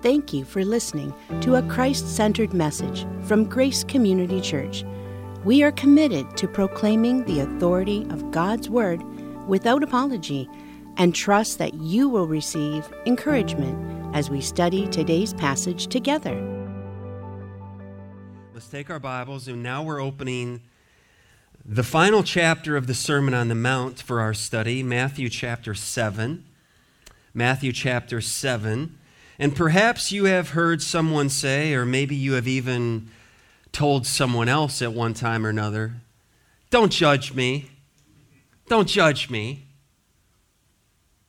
Thank you for listening to a Christ centered message from Grace Community Church. We are committed to proclaiming the authority of God's Word without apology and trust that you will receive encouragement as we study today's passage together. Let's take our Bibles, and now we're opening the final chapter of the Sermon on the Mount for our study, Matthew chapter 7. Matthew chapter 7. And perhaps you have heard someone say, or maybe you have even told someone else at one time or another, don't judge me. Don't judge me.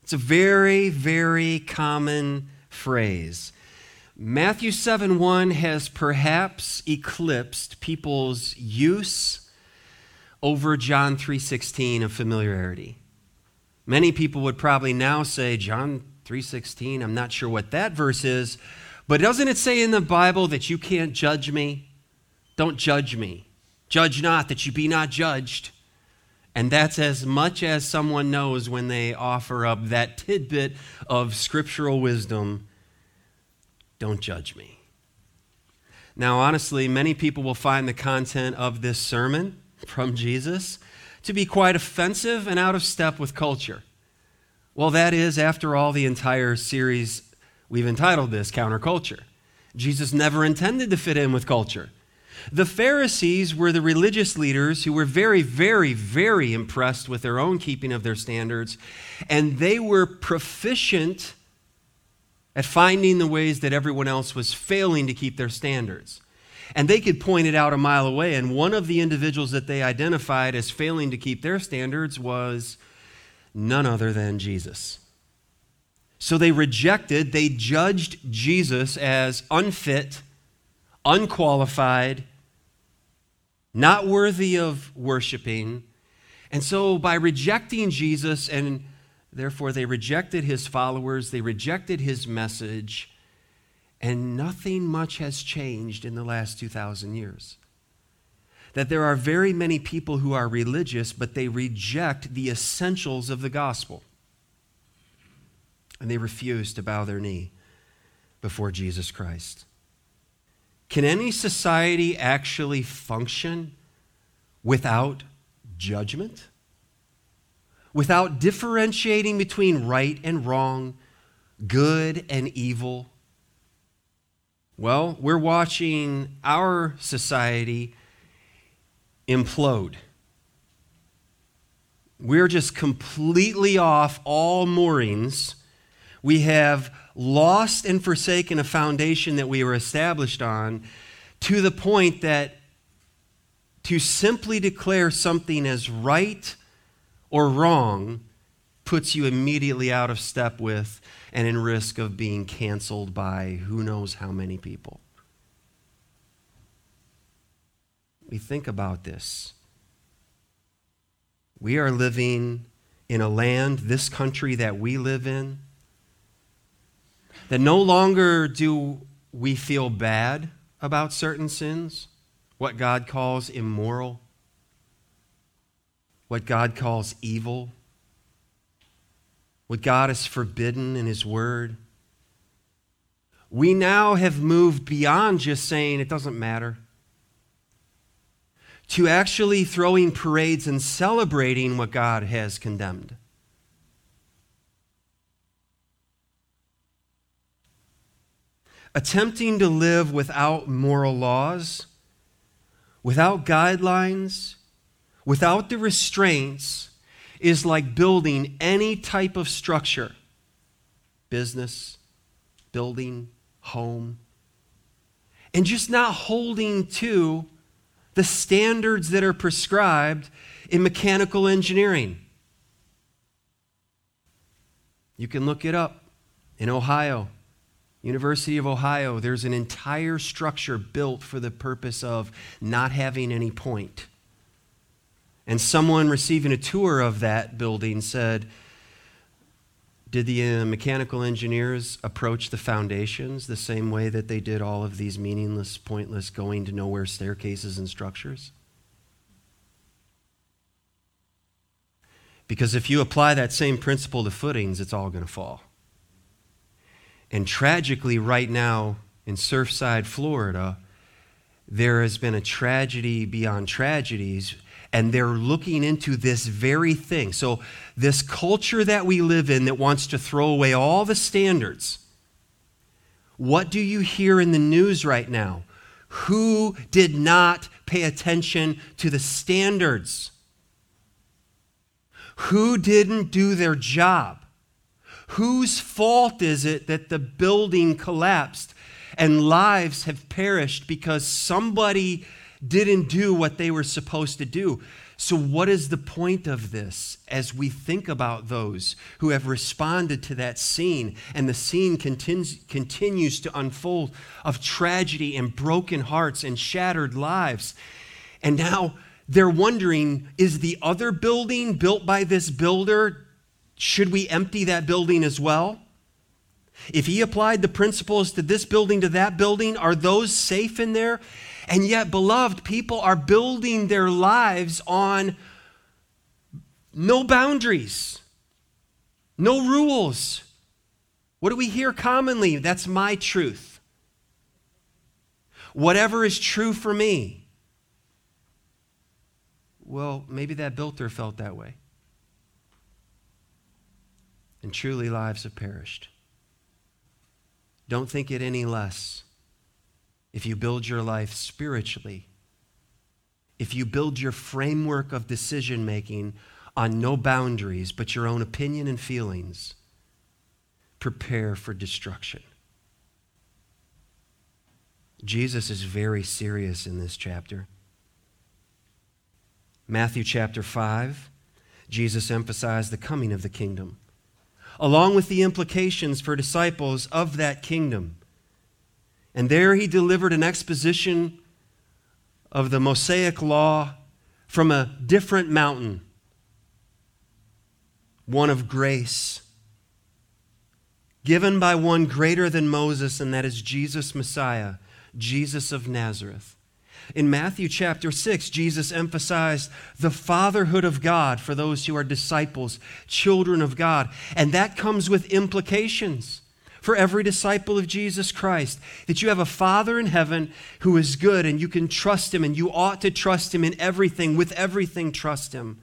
It's a very, very common phrase. Matthew 7 1 has perhaps eclipsed people's use over John 3:16 of familiarity. Many people would probably now say John 3:16. I'm not sure what that verse is, but doesn't it say in the Bible that you can't judge me? Don't judge me. Judge not that you be not judged. And that's as much as someone knows when they offer up that tidbit of scriptural wisdom. Don't judge me. Now, honestly, many people will find the content of this sermon from Jesus to be quite offensive and out of step with culture. Well, that is, after all, the entire series we've entitled this Counterculture. Jesus never intended to fit in with culture. The Pharisees were the religious leaders who were very, very, very impressed with their own keeping of their standards, and they were proficient at finding the ways that everyone else was failing to keep their standards. And they could point it out a mile away, and one of the individuals that they identified as failing to keep their standards was none other than Jesus. So they rejected, they judged Jesus as unfit, unqualified, not worthy of worshiping. And so by rejecting Jesus, and therefore they rejected his followers, they rejected his message, and nothing much has changed in the last 2,000 years that there are very many people who are religious, but they reject the essentials of the gospel. And they refuse to bow their knee before Jesus Christ. Can any society actually function without judgment? Without differentiating between right and wrong, good and evil? Well, we're watching our society implode. We're just completely off all moorings. We have lost and forsaken a foundation that we were established on to the point that to simply declare something as right or wrong puts you immediately out of step with and in risk of being canceled by who knows how many people. We think about this. We are living in a land, this country that we live in, that no longer do we feel bad about certain sins, what God calls immoral, what God calls evil, what God has forbidden in His Word. We now have moved beyond just saying it doesn't matter to actually throwing parades and celebrating what God has condemned. Attempting to live without moral laws, without guidelines, without the restraints, is like building any type of structure business, building, home, and just not holding to the standards that are prescribed in mechanical engineering. You can look it up in Ohio, University of Ohio. There's an entire structure built for the purpose of not having any point. And someone receiving a tour of that building said, did the uh, mechanical engineers approach the foundations the same way that they did all of these meaningless, pointless, going to nowhere staircases and structures? Because if you apply that same principle to footings, it's all going to fall. And tragically, right now in Surfside, Florida, there has been a tragedy beyond tragedies, and they're looking into this very thing. So, this culture that we live in that wants to throw away all the standards, what do you hear in the news right now? Who did not pay attention to the standards? Who didn't do their job? Whose fault is it that the building collapsed and lives have perished because somebody didn't do what they were supposed to do? So, what is the point of this as we think about those who have responded to that scene and the scene continues, continues to unfold of tragedy and broken hearts and shattered lives? And now they're wondering is the other building built by this builder, should we empty that building as well? If he applied the principles to this building to that building, are those safe in there? And yet, beloved, people are building their lives on no boundaries, no rules. What do we hear commonly? That's my truth. Whatever is true for me. Well, maybe that builder felt that way. And truly, lives have perished. Don't think it any less if you build your life spiritually, if you build your framework of decision making on no boundaries but your own opinion and feelings, prepare for destruction. Jesus is very serious in this chapter. Matthew chapter 5, Jesus emphasized the coming of the kingdom, along with the implications for disciples of that kingdom. And there he delivered an exposition of the Mosaic law from a different mountain, one of grace, given by one greater than Moses, and that is Jesus Messiah, Jesus of Nazareth. In Matthew chapter 6, Jesus emphasized the fatherhood of God for those who are disciples, children of God. And that comes with implications for every disciple of Jesus Christ that you have a Father in heaven who is good and you can trust him and you ought to trust him in everything. With everything, trust him.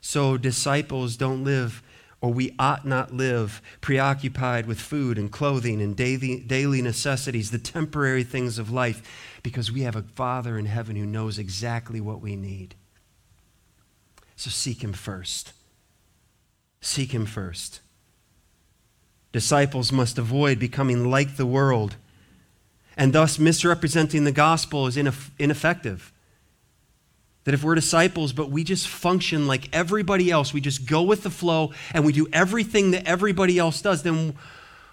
So, disciples don't live, or we ought not live, preoccupied with food and clothing and daily, daily necessities, the temporary things of life, because we have a Father in heaven who knows exactly what we need. So, seek him first. Seek him first. Disciples must avoid becoming like the world, and thus misrepresenting the gospel is ineffective. That if we're disciples, but we just function like everybody else, we just go with the flow and we do everything that everybody else does, then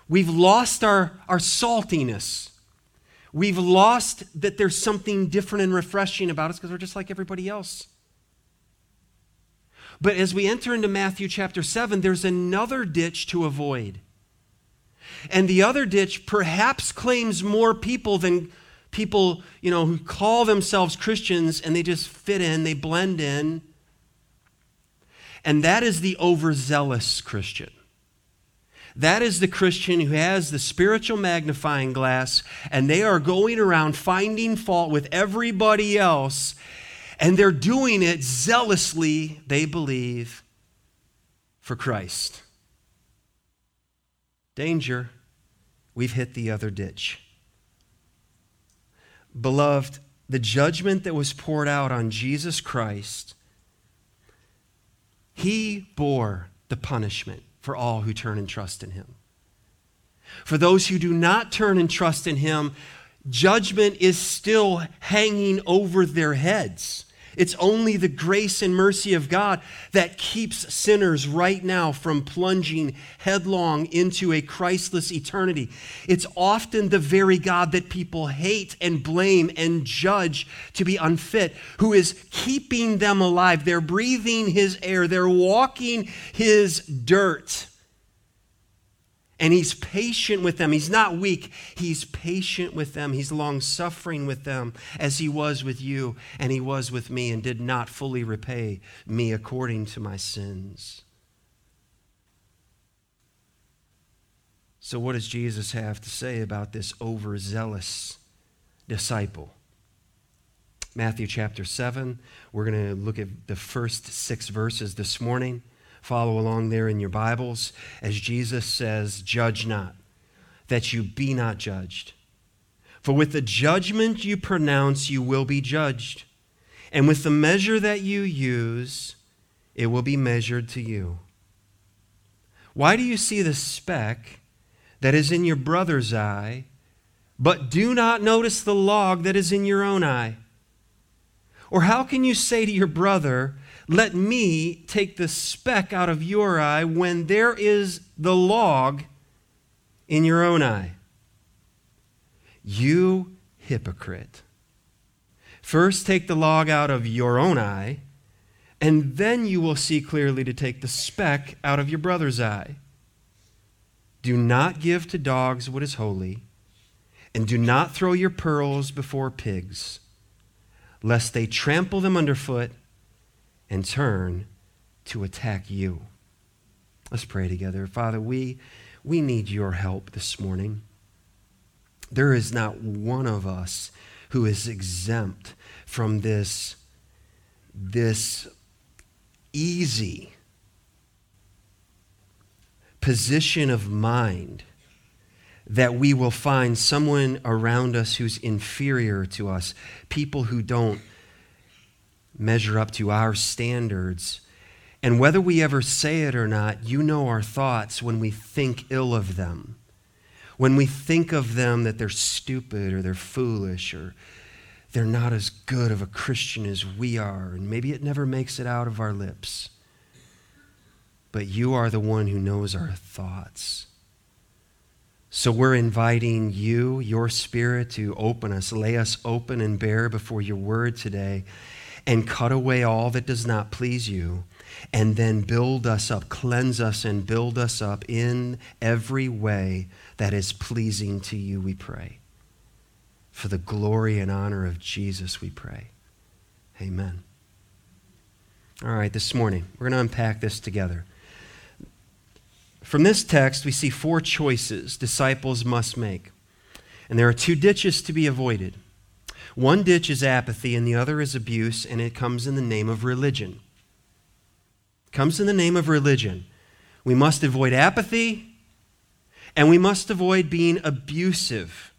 we've lost our, our saltiness. We've lost that there's something different and refreshing about us because we're just like everybody else. But as we enter into Matthew chapter 7, there's another ditch to avoid. And the other ditch perhaps claims more people than people, you know, who call themselves Christians and they just fit in, they blend in. And that is the overzealous Christian. That is the Christian who has the spiritual magnifying glass and they are going around finding fault with everybody else and they're doing it zealously, they believe, for Christ. Danger, we've hit the other ditch. Beloved, the judgment that was poured out on Jesus Christ, he bore the punishment for all who turn and trust in him. For those who do not turn and trust in him, judgment is still hanging over their heads. It's only the grace and mercy of God that keeps sinners right now from plunging headlong into a Christless eternity. It's often the very God that people hate and blame and judge to be unfit who is keeping them alive. They're breathing his air, they're walking his dirt. And he's patient with them. He's not weak. He's patient with them. He's long suffering with them as he was with you and he was with me and did not fully repay me according to my sins. So, what does Jesus have to say about this overzealous disciple? Matthew chapter 7. We're going to look at the first six verses this morning. Follow along there in your Bibles as Jesus says, Judge not, that you be not judged. For with the judgment you pronounce, you will be judged. And with the measure that you use, it will be measured to you. Why do you see the speck that is in your brother's eye, but do not notice the log that is in your own eye? Or how can you say to your brother, Let me take the speck out of your eye when there is the log in your own eye? You hypocrite. First, take the log out of your own eye, and then you will see clearly to take the speck out of your brother's eye. Do not give to dogs what is holy, and do not throw your pearls before pigs lest they trample them underfoot and turn to attack you. Let's pray together. Father, we, we need your help this morning. There is not one of us who is exempt from this, this easy position of mind that we will find someone around us who's inferior to us, people who don't measure up to our standards. And whether we ever say it or not, you know our thoughts when we think ill of them. When we think of them that they're stupid or they're foolish or they're not as good of a Christian as we are, and maybe it never makes it out of our lips. But you are the one who knows our thoughts. So we're inviting you, your spirit, to open us, lay us open and bare before your word today, and cut away all that does not please you, and then build us up, cleanse us, and build us up in every way that is pleasing to you, we pray. For the glory and honor of Jesus, we pray. Amen. All right, this morning, we're going to unpack this together. From this text, we see four choices disciples must make. And there are two ditches to be avoided. One ditch is apathy, and the other is abuse, and it comes in the name of religion. It comes in the name of religion. We must avoid apathy, and we must avoid being abusive.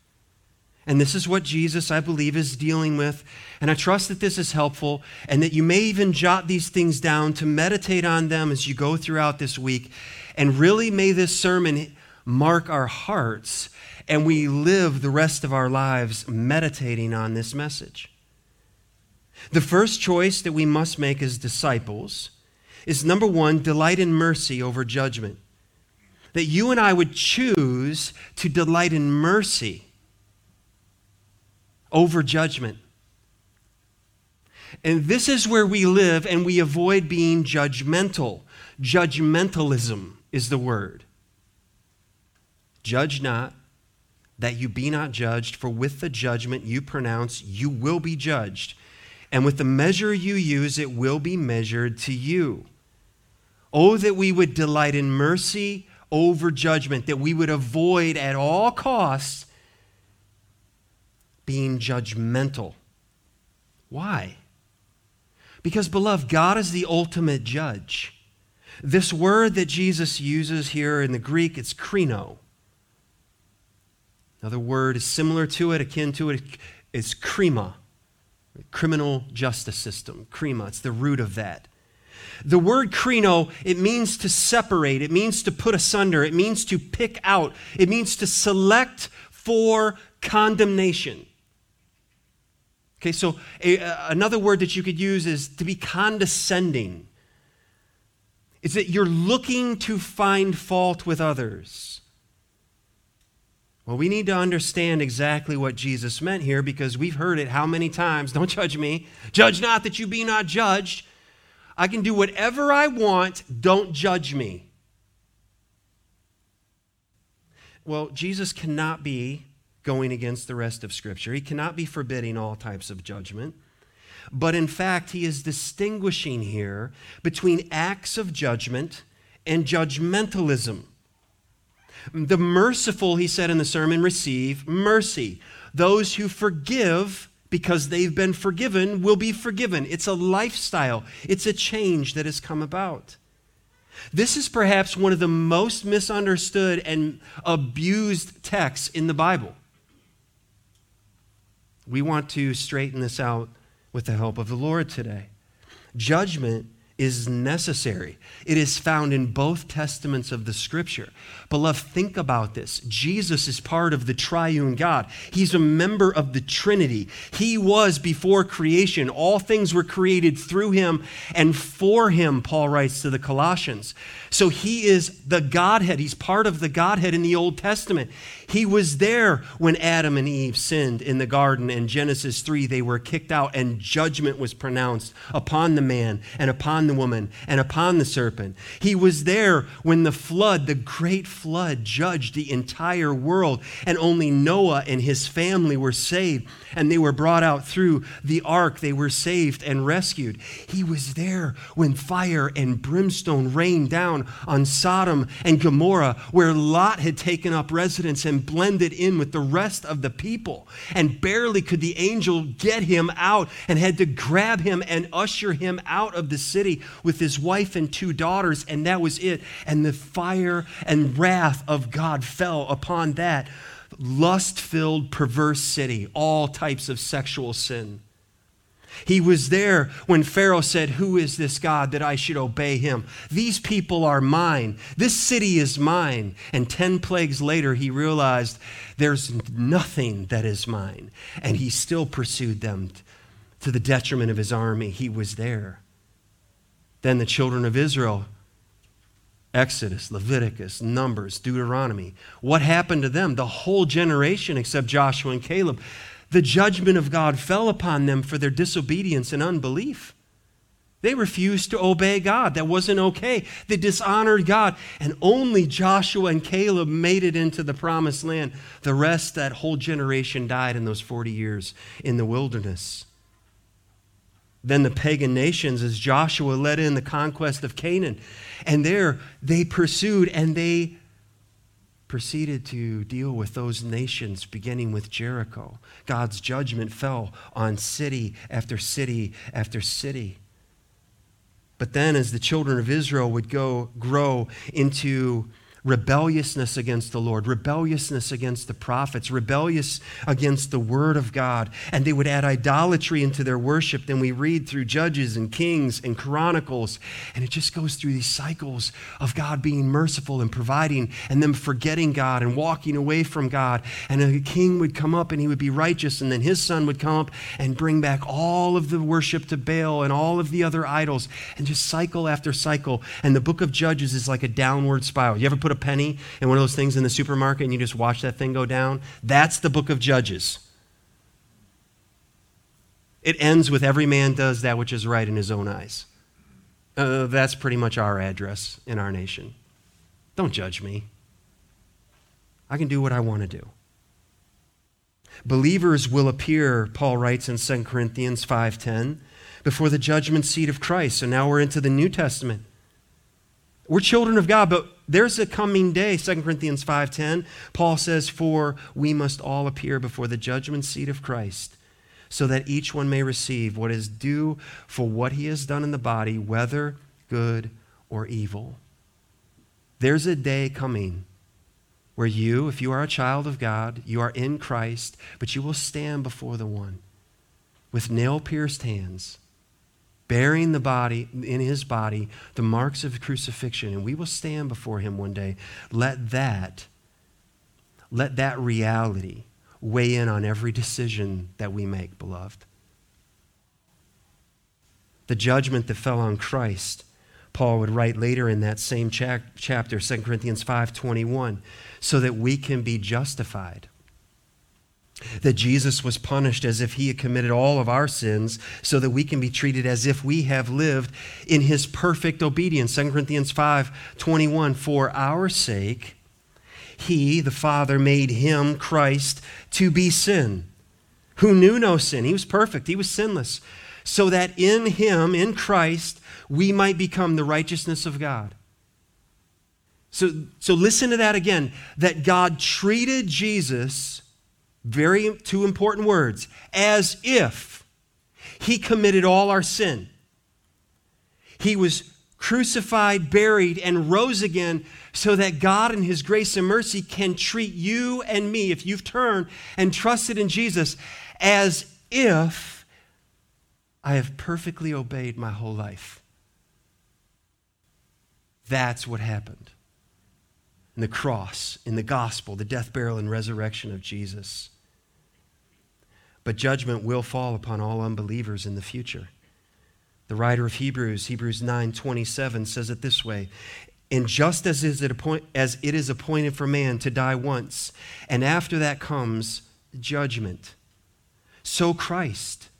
And this is what Jesus, I believe, is dealing with. And I trust that this is helpful and that you may even jot these things down to meditate on them as you go throughout this week and really may this sermon mark our hearts and we live the rest of our lives meditating on this message. The first choice that we must make as disciples is number one, delight in mercy over judgment. That you and I would choose to delight in mercy over judgment. And this is where we live and we avoid being judgmental. Judgmentalism is the word. Judge not, that you be not judged, for with the judgment you pronounce, you will be judged. And with the measure you use, it will be measured to you. Oh, that we would delight in mercy over judgment, that we would avoid at all costs being judgmental. Why? Because, beloved, God is the ultimate judge. This word that Jesus uses here in the Greek, it's krino. Another word is similar to it, akin to it, is krima, criminal justice system. Krima, it's the root of that. The word krino, it means to separate, it means to put asunder, it means to pick out, it means to select for condemnation. Okay, so a, another word that you could use is to be condescending is that you're looking to find fault with others. Well, we need to understand exactly what Jesus meant here because we've heard it how many times? Don't judge me. Judge not that you be not judged. I can do whatever I want. Don't judge me. Well, Jesus cannot be going against the rest of Scripture, he cannot be forbidding all types of judgment. But in fact, he is distinguishing here between acts of judgment and judgmentalism. The merciful, he said in the sermon, receive mercy. Those who forgive because they've been forgiven will be forgiven. It's a lifestyle, it's a change that has come about. This is perhaps one of the most misunderstood and abused texts in the Bible. We want to straighten this out with the help of the Lord today. Judgment is necessary. It is found in both testaments of the scripture. Beloved, think about this. Jesus is part of the triune God, He's a member of the Trinity. He was before creation. All things were created through Him and for Him, Paul writes to the Colossians. So He is the Godhead. He's part of the Godhead in the Old Testament. He was there when Adam and Eve sinned in the garden. In Genesis 3, they were kicked out, and judgment was pronounced upon the man, and upon the woman, and upon the serpent. He was there when the flood, the great flood, judged the entire world, and only Noah and his family were saved, and they were brought out through the ark. They were saved and rescued. He was there when fire and brimstone rained down on Sodom and Gomorrah, where Lot had taken up residence and and blended in with the rest of the people. And barely could the angel get him out and had to grab him and usher him out of the city with his wife and two daughters, and that was it. And the fire and wrath of God fell upon that lust filled, perverse city, all types of sexual sin. He was there when Pharaoh said, Who is this God that I should obey him? These people are mine. This city is mine. And 10 plagues later, he realized there's nothing that is mine. And he still pursued them to the detriment of his army. He was there. Then the children of Israel Exodus, Leviticus, Numbers, Deuteronomy. What happened to them? The whole generation, except Joshua and Caleb, the judgment of God fell upon them for their disobedience and unbelief. They refused to obey God. That wasn't okay. They dishonored God. And only Joshua and Caleb made it into the promised land. The rest, that whole generation, died in those 40 years in the wilderness. Then the pagan nations, as Joshua led in the conquest of Canaan. And there they pursued and they proceeded to deal with those nations, beginning with Jericho. God's judgment fell on city after city after city. But then, as the children of Israel would go grow into rebelliousness against the Lord, rebelliousness against the prophets, rebellious against the word of God, and they would add idolatry into their worship. Then we read through Judges and Kings and Chronicles, and it just goes through these cycles of God being merciful and providing, and them forgetting God and walking away from God. And a king would come up and he would be righteous, and then his son would come up and bring back all of the worship to Baal and all of the other idols, and just cycle after cycle. And the book of Judges is like a downward spiral. You ever put a penny in one of those things in the supermarket and you just watch that thing go down? That's the book of Judges. It ends with every man does that which is right in his own eyes. Uh, that's pretty much our address in our nation. Don't judge me. I can do what I want to do. Believers will appear, Paul writes in 2 Corinthians 5:10, before the judgment seat of Christ. So now we're into the New Testament. We're children of God, but there's a coming day, 2 Corinthians 5:10. Paul says, "For we must all appear before the judgment seat of Christ, so that each one may receive what is due for what he has done in the body, whether good or evil." There's a day coming where you, if you are a child of God, you are in Christ, but you will stand before the one with nail-pierced hands bearing the body in his body the marks of crucifixion and we will stand before him one day. Let that let that reality weigh in on every decision that we make beloved. The judgment that fell on christ paul would write later in that same chapter 2 corinthians 5.21 so that we can be justified that Jesus was punished as if he had committed all of our sins so that we can be treated as if we have lived in his perfect obedience. 2 Corinthians 5 21, for our sake, he, the Father, made him, Christ, to be sin, who knew no sin. He was perfect, he was sinless, so that in him, in Christ, we might become the righteousness of God. So, so listen to that again that God treated Jesus, very two important words, as if he committed all our sin. He was crucified, buried, and rose again so that God, in His grace and mercy, can treat you and me, if you've turned and trusted in Jesus, as if I have perfectly obeyed my whole life. That's what happened in the cross, in the gospel, the death, burial, and resurrection of Jesus. But judgment will fall upon all unbelievers in the future. The writer of Hebrews, Hebrews 9:27 says it this way, and just as, it is appointed for man to die once, and after that comes judgment, so Christ,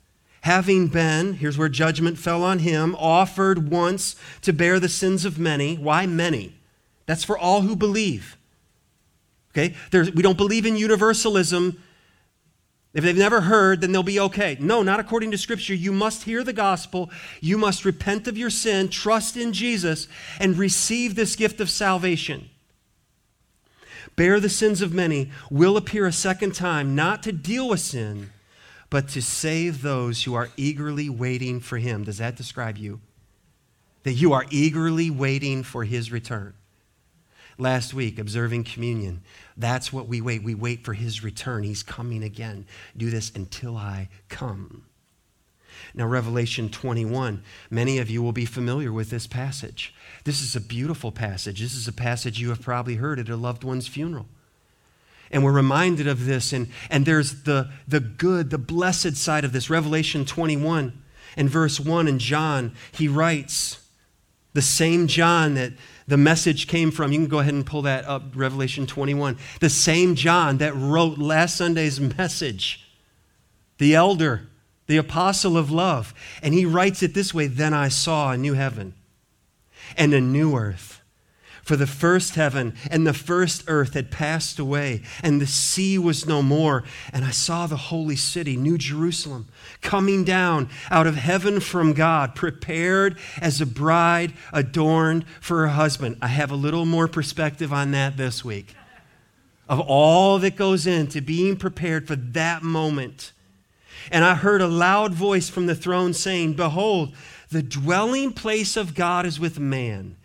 having been, here's where judgment fell on him, offered once to bear the sins of many. Why many? That's for all who believe. Okay? There's, we don't believe in universalism. If they've never heard, then they'll be okay. No, not according to Scripture. You must hear the gospel. You must repent of your sin, trust in Jesus, and receive this gift of salvation. Bear the sins of many will appear a second time, not to deal with sin, but to save those who are eagerly waiting for him. Does that describe you? That you are eagerly waiting for his return. Last week, observing communion, that's what we wait. We wait for his return. He's coming again. Do this until I come. Now, Revelation 21, many of you will be familiar with this passage. This is a beautiful passage. This is a passage you have probably heard at a loved one's funeral. And we're reminded of this, and, and there's the, the good, the blessed side of this. Revelation 21 and verse 1 in John, he writes, the same John that the message came from. You can go ahead and pull that up, Revelation 21. The same John that wrote last Sunday's message, the elder, the apostle of love. And he writes it this way Then I saw a new heaven and a new earth for the first heaven and the first earth had passed away, and the sea was no more. And I saw the holy city, New Jerusalem, coming down out of heaven from God, prepared as a bride adorned for her husband. I have a little more perspective on that this week of all that goes into being prepared for that moment. And I heard a loud voice from the throne saying, Behold, the dwelling place of God is with man.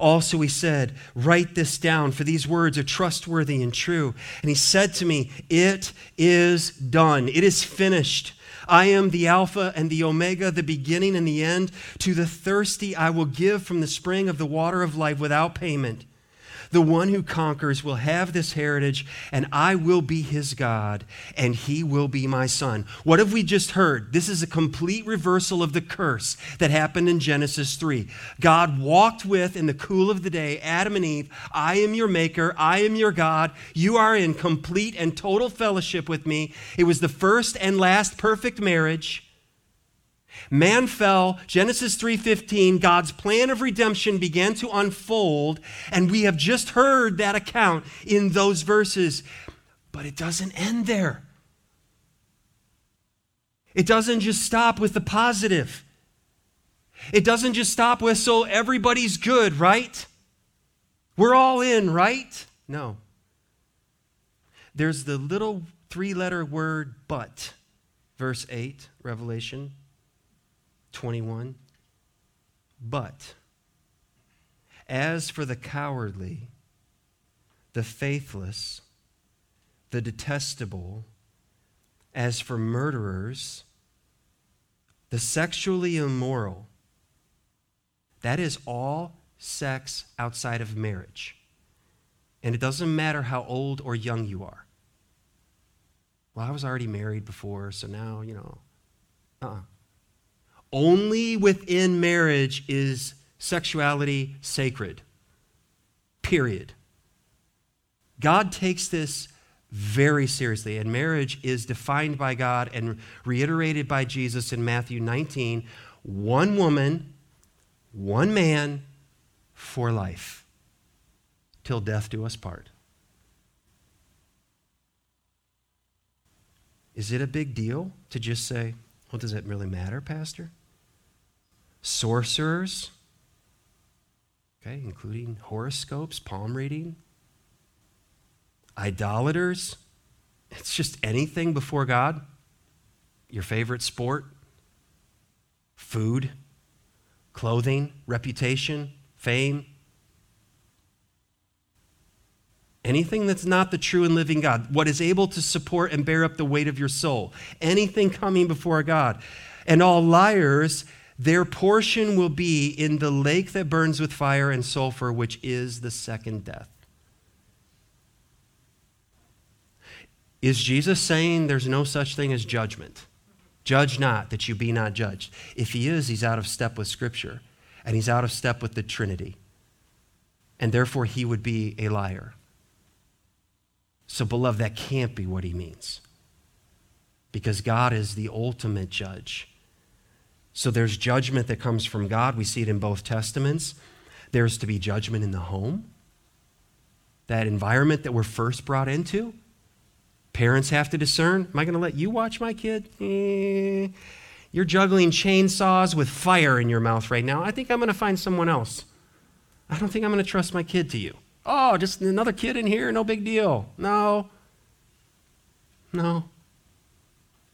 Also, he said, Write this down, for these words are trustworthy and true. And he said to me, It is done. It is finished. I am the Alpha and the Omega, the beginning and the end. To the thirsty, I will give from the spring of the water of life without payment. The one who conquers will have this heritage, and I will be his God, and he will be my son. What have we just heard? This is a complete reversal of the curse that happened in Genesis 3. God walked with, in the cool of the day, Adam and Eve I am your maker, I am your God. You are in complete and total fellowship with me. It was the first and last perfect marriage. Man fell, Genesis 3:15, God's plan of redemption began to unfold, and we have just heard that account in those verses. But it doesn't end there. It doesn't just stop with the positive. It doesn't just stop with so everybody's good, right? We're all in, right? No. There's the little three letter word but. Verse 8, Revelation 21. But as for the cowardly, the faithless, the detestable, as for murderers, the sexually immoral, that is all sex outside of marriage. And it doesn't matter how old or young you are. Well, I was already married before, so now, you know. Uh uh-uh. Only within marriage is sexuality sacred. Period. God takes this very seriously. And marriage is defined by God and reiterated by Jesus in Matthew 19 one woman, one man for life, till death do us part. Is it a big deal to just say, well, does it really matter, Pastor? Sorcerers, okay, including horoscopes, palm reading, idolaters. It's just anything before God. Your favorite sport, food, clothing, reputation, fame. Anything that's not the true and living God, what is able to support and bear up the weight of your soul, anything coming before God. And all liars, their portion will be in the lake that burns with fire and sulfur, which is the second death. Is Jesus saying there's no such thing as judgment? Judge not that you be not judged. If he is, he's out of step with Scripture, and he's out of step with the Trinity. And therefore, he would be a liar. So, beloved, that can't be what he means. Because God is the ultimate judge. So, there's judgment that comes from God. We see it in both Testaments. There's to be judgment in the home, that environment that we're first brought into. Parents have to discern Am I going to let you watch my kid? Eh, you're juggling chainsaws with fire in your mouth right now. I think I'm going to find someone else. I don't think I'm going to trust my kid to you. Oh, just another kid in here, no big deal. No. No.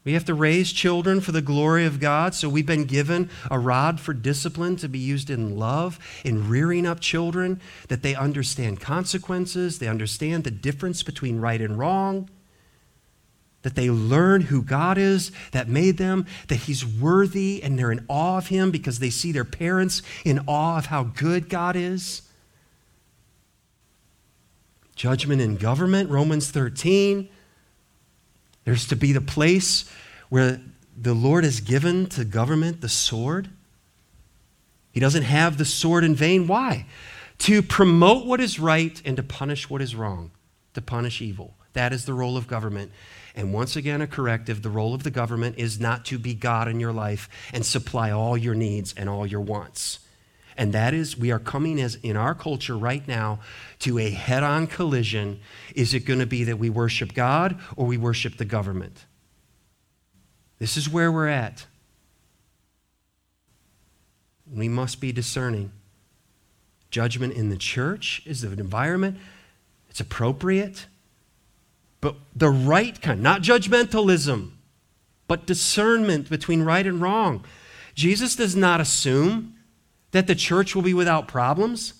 We have to raise children for the glory of God, so we've been given a rod for discipline to be used in love, in rearing up children, that they understand consequences, they understand the difference between right and wrong that they learn who God is that made them, that He's worthy, and they're in awe of Him because they see their parents in awe of how good God is. Judgment in government, Romans 13. There's to be the place where the Lord has given to government the sword. He doesn't have the sword in vain. Why? To promote what is right and to punish what is wrong, to punish evil. That is the role of government. And once again, a corrective the role of the government is not to be God in your life and supply all your needs and all your wants. And that is, we are coming as in our culture right now to a head on collision. Is it going to be that we worship God or we worship the government? This is where we're at. We must be discerning. Judgment in the church is the environment, it's appropriate but the right kind, not judgmentalism, but discernment between right and wrong. Jesus does not assume that the church will be without problems,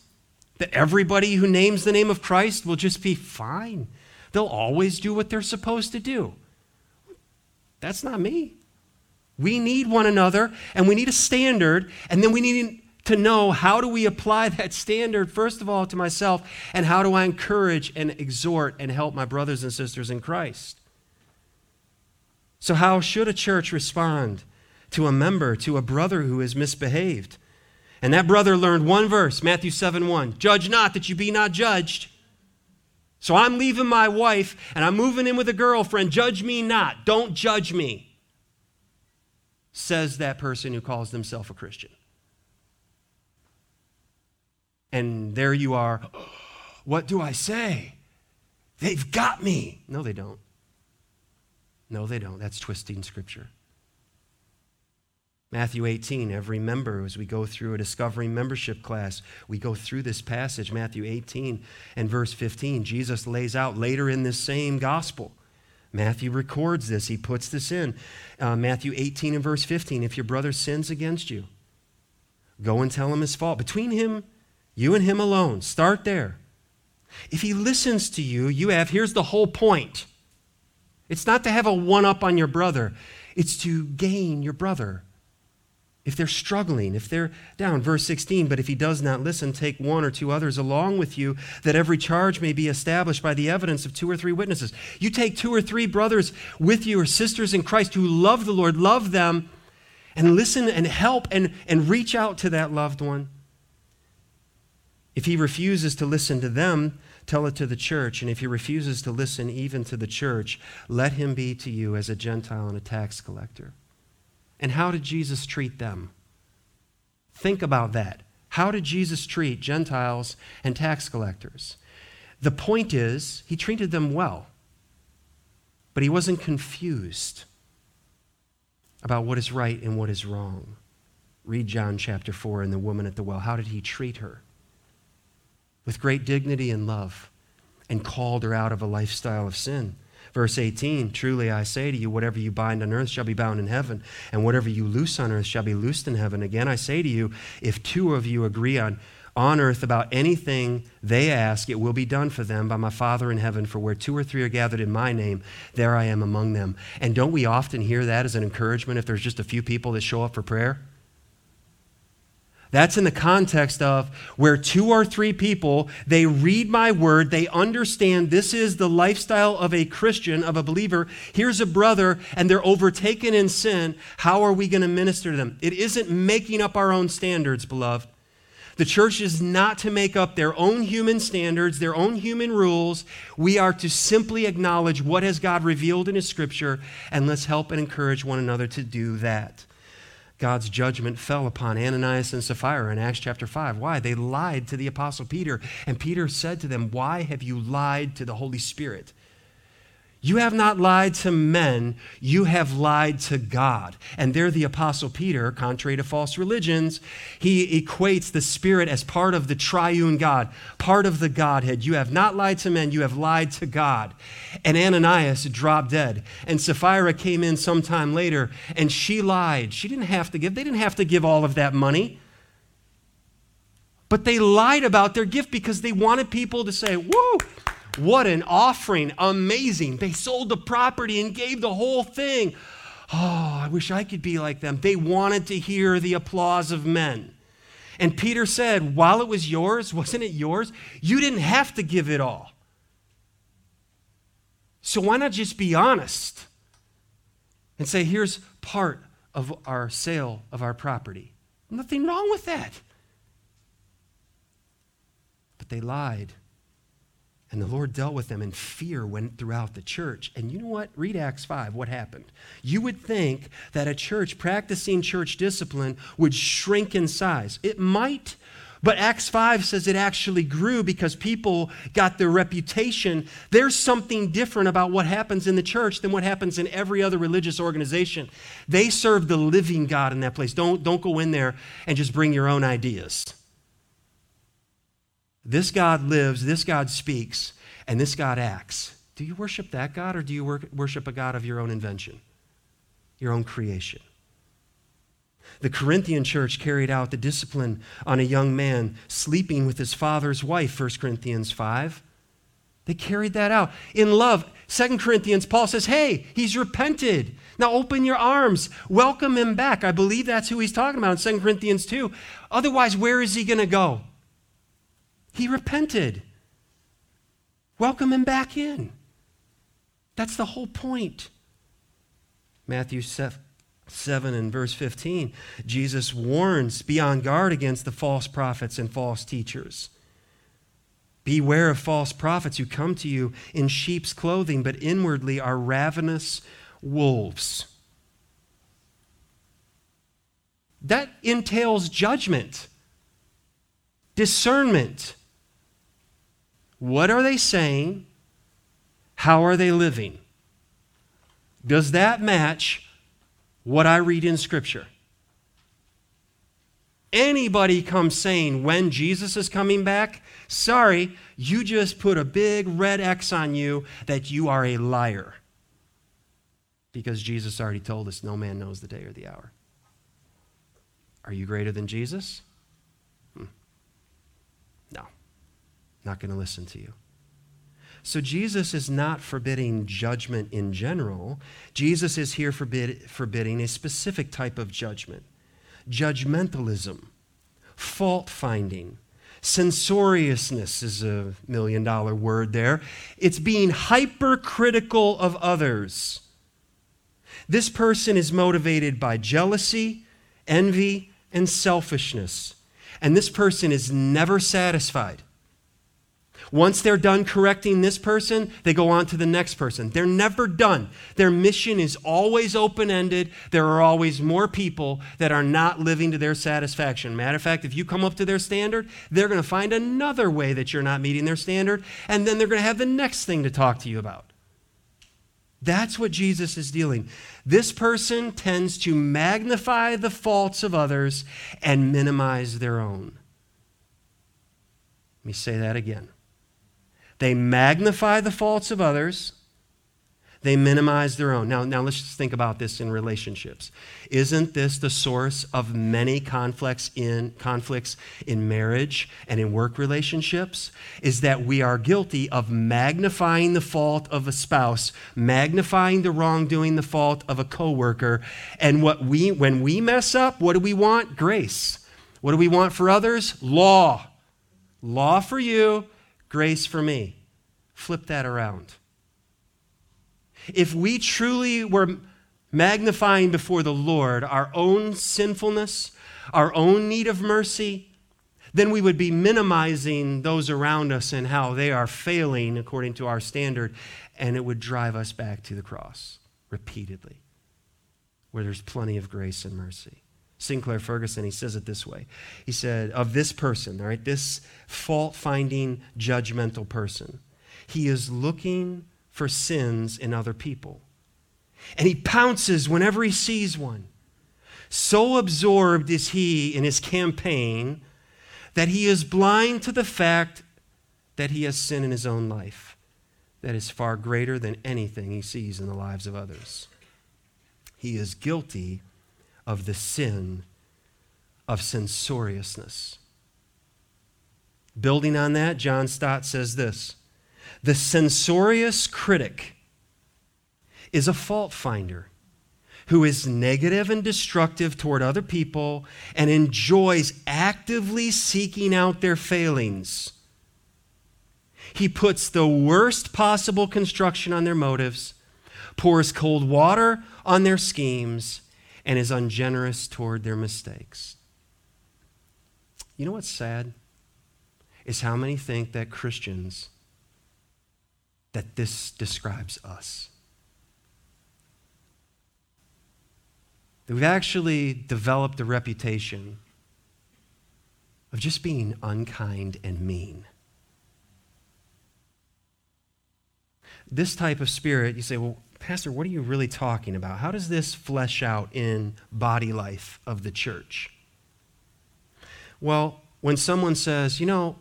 that everybody who names the name of Christ will just be fine. They'll always do what they're supposed to do. That's not me. We need one another and we need a standard, and then we need to know how do we apply that standard, first of all, to myself, and how do I encourage and exhort and help my brothers and sisters in Christ? So, how should a church respond to a member, to a brother who has misbehaved? And that brother learned one verse, Matthew 7 1. Judge not that you be not judged. So I'm leaving my wife and I'm moving in with a girlfriend. Judge me not. Don't judge me, says that person who calls themselves a Christian. And there you are. What do I say? They've got me. No, they don't. No, they don't. That's twisting scripture. Matthew 18, every member, as we go through a discovering membership class, we go through this passage, Matthew 18 and verse 15. Jesus lays out later in this same gospel. Matthew records this, he puts this in. Uh, Matthew 18 and verse 15. If your brother sins against you, go and tell him his fault. Between him you and him alone. Start there. If he listens to you, you have, here's the whole point. It's not to have a one up on your brother, it's to gain your brother. If they're struggling, if they're down. Verse 16, but if he does not listen, take one or two others along with you, that every charge may be established by the evidence of two or three witnesses. You take two or three brothers with you or sisters in Christ who love the Lord, love them, and listen and help and, and reach out to that loved one if he refuses to listen to them, tell it to the church. And if he refuses to listen even to the church, let him be to you as a Gentile and a tax collector. And how did Jesus treat them? Think about that. How did Jesus treat Gentiles and tax collectors? The point is, he treated them well, but he wasn't confused about what is right and what is wrong. Read John chapter 4 and the woman at the well. How did he treat her? With great dignity and love, and called her out of a lifestyle of sin. Verse 18 Truly I say to you, whatever you bind on earth shall be bound in heaven, and whatever you loose on earth shall be loosed in heaven. Again I say to you, if two of you agree on on earth about anything they ask, it will be done for them by my Father in heaven. For where two or three are gathered in my name, there I am among them. And don't we often hear that as an encouragement if there's just a few people that show up for prayer? That's in the context of where two or three people, they read my word, they understand this is the lifestyle of a Christian, of a believer. Here's a brother, and they're overtaken in sin. How are we going to minister to them? It isn't making up our own standards, beloved. The church is not to make up their own human standards, their own human rules. We are to simply acknowledge what has God revealed in his scripture and let's help and encourage one another to do that. God's judgment fell upon Ananias and Sapphira in Acts chapter 5. Why? They lied to the apostle Peter, and Peter said to them, "Why have you lied to the Holy Spirit?" You have not lied to men, you have lied to God. And there, the Apostle Peter, contrary to false religions, he equates the Spirit as part of the triune God, part of the Godhead. You have not lied to men, you have lied to God. And Ananias dropped dead. And Sapphira came in sometime later, and she lied. She didn't have to give, they didn't have to give all of that money. But they lied about their gift because they wanted people to say, Whoa, what an offering. Amazing. They sold the property and gave the whole thing. Oh, I wish I could be like them. They wanted to hear the applause of men. And Peter said, While it was yours, wasn't it yours? You didn't have to give it all. So why not just be honest and say, Here's part of our sale of our property? Nothing wrong with that. But they lied. And the Lord dealt with them, and fear went throughout the church. And you know what? Read Acts 5. What happened? You would think that a church practicing church discipline would shrink in size. It might, but Acts 5 says it actually grew because people got their reputation. There's something different about what happens in the church than what happens in every other religious organization. They serve the living God in that place. Don't, don't go in there and just bring your own ideas. This God lives, this God speaks, and this God acts. Do you worship that God or do you worship a God of your own invention, your own creation? The Corinthian church carried out the discipline on a young man sleeping with his father's wife, 1 Corinthians 5. They carried that out. In love, 2 Corinthians, Paul says, Hey, he's repented. Now open your arms. Welcome him back. I believe that's who he's talking about in 2 Corinthians 2. Otherwise, where is he going to go? He repented. Welcome him back in. That's the whole point. Matthew 7 and verse 15, Jesus warns be on guard against the false prophets and false teachers. Beware of false prophets who come to you in sheep's clothing, but inwardly are ravenous wolves. That entails judgment, discernment, what are they saying? How are they living? Does that match what I read in Scripture? Anybody comes saying when Jesus is coming back, sorry, you just put a big red X on you that you are a liar. Because Jesus already told us no man knows the day or the hour. Are you greater than Jesus? Not going to listen to you. So Jesus is not forbidding judgment in general. Jesus is here forbid, forbidding a specific type of judgment judgmentalism, fault finding. Censoriousness is a million dollar word there. It's being hypercritical of others. This person is motivated by jealousy, envy, and selfishness. And this person is never satisfied. Once they're done correcting this person, they go on to the next person. They're never done. Their mission is always open ended. There are always more people that are not living to their satisfaction. Matter of fact, if you come up to their standard, they're going to find another way that you're not meeting their standard, and then they're going to have the next thing to talk to you about. That's what Jesus is dealing. This person tends to magnify the faults of others and minimize their own. Let me say that again. They magnify the faults of others they minimize their own. Now, now let's just think about this in relationships. Isn't this the source of many conflicts in conflicts in marriage and in work relationships? Is that we are guilty of magnifying the fault of a spouse, magnifying the wrongdoing, the fault of a coworker, and what we when we mess up, what do we want? Grace. What do we want for others? Law. Law for you, grace for me. Flip that around if we truly were magnifying before the Lord our own sinfulness, our own need of mercy, then we would be minimizing those around us and how they are failing according to our standard, and it would drive us back to the cross repeatedly, where there's plenty of grace and mercy. Sinclair Ferguson, he says it this way. He said, Of this person, all right, this fault finding, judgmental person, he is looking for sins in other people. And he pounces whenever he sees one. So absorbed is he in his campaign that he is blind to the fact that he has sin in his own life that is far greater than anything he sees in the lives of others. He is guilty of the sin of censoriousness. Building on that, John Stott says this the censorious critic is a fault finder who is negative and destructive toward other people and enjoys actively seeking out their failings. He puts the worst possible construction on their motives, pours cold water on their schemes, and is ungenerous toward their mistakes. You know what's sad? Is how many think that Christians that this describes us. That we've actually developed a reputation of just being unkind and mean. This type of spirit, you say, well, Pastor, what are you really talking about? How does this flesh out in body life of the church? Well, when someone says, you know,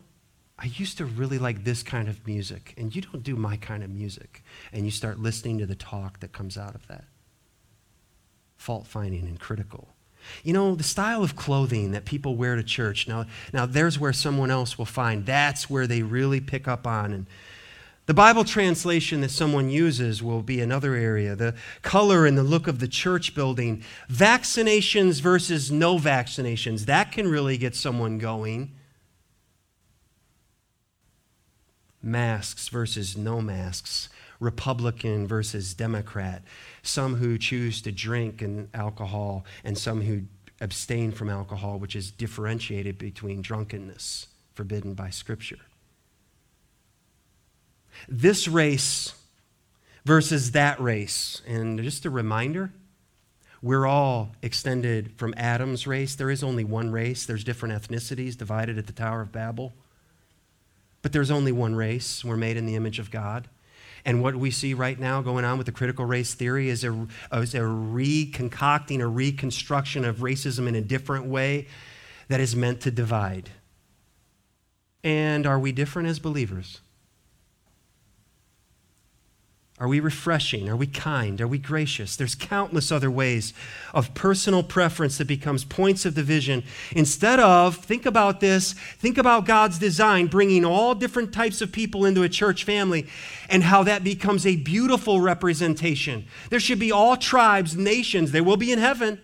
I used to really like this kind of music, and you don't do my kind of music. And you start listening to the talk that comes out of that. Fault finding and critical. You know, the style of clothing that people wear to church, now, now there's where someone else will find that's where they really pick up on. And the Bible translation that someone uses will be another area. The color and the look of the church building. Vaccinations versus no vaccinations, that can really get someone going. masks versus no masks, Republican versus Democrat, some who choose to drink and alcohol, and some who abstain from alcohol, which is differentiated between drunkenness, forbidden by Scripture. This race versus that race, and just a reminder, we're all extended from Adam's race. There is only one race. There's different ethnicities divided at the Tower of Babel. But there's only one race. We're made in the image of God. And what we see right now going on with the critical race theory is a, is a reconcocting, a reconstruction of racism in a different way that is meant to divide. And are we different as believers? Are we refreshing? Are we kind? Are we gracious? There's countless other ways of personal preference that becomes points of division. Instead of, think about this, think about God's design, bringing all different types of people into a church family and how that becomes a beautiful representation. There should be all tribes, nations, they will be in heaven,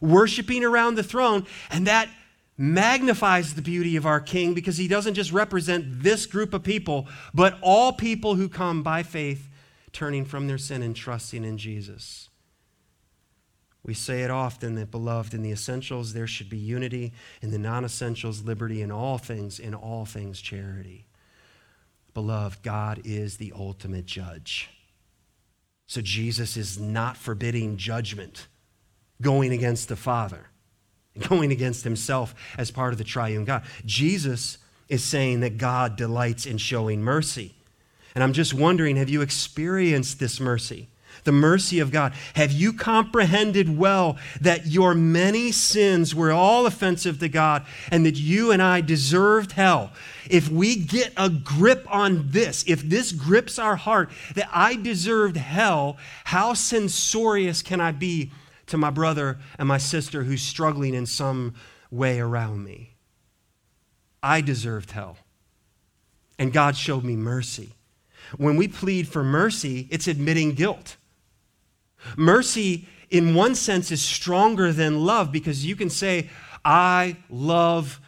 worshiping around the throne, and that magnifies the beauty of our King because he doesn't just represent this group of people, but all people who come by faith turning from their sin and trusting in Jesus. We say it often that, beloved, in the essentials there should be unity, in the non essentials, liberty, in all things, in all things, charity. Beloved, God is the ultimate judge. So Jesus is not forbidding judgment, going against the Father, going against himself as part of the triune God. Jesus is saying that God delights in showing mercy. And I'm just wondering have you experienced this mercy? The mercy of God. Have you comprehended well that your many sins were all offensive to God and that you and I deserved hell? If we get a grip on this, if this grips our heart that I deserved hell, how censorious can I be to my brother and my sister who's struggling in some way around me? I deserved hell. And God showed me mercy. When we plead for mercy, it's admitting guilt. Mercy, in one sense, is stronger than love because you can say, I love,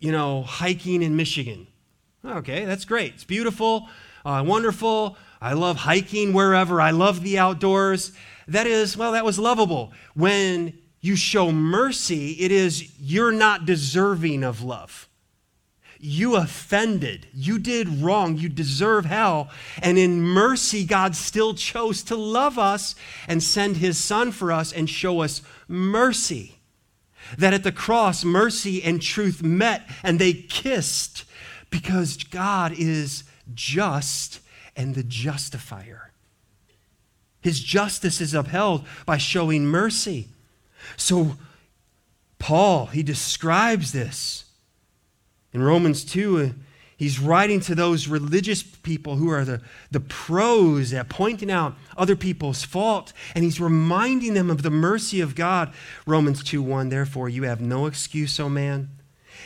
you know, hiking in Michigan. Okay, that's great. It's beautiful, uh, wonderful. I love hiking wherever. I love the outdoors. That is, well, that was lovable. When you show mercy, it is you're not deserving of love. You offended. You did wrong. You deserve hell. And in mercy, God still chose to love us and send his son for us and show us mercy. That at the cross, mercy and truth met and they kissed because God is just and the justifier. His justice is upheld by showing mercy. So, Paul, he describes this in Romans 2, uh, he's writing to those religious people who are the, the pros at pointing out other people's fault, and he's reminding them of the mercy of God. Romans 2 1, therefore, you have no excuse, O man,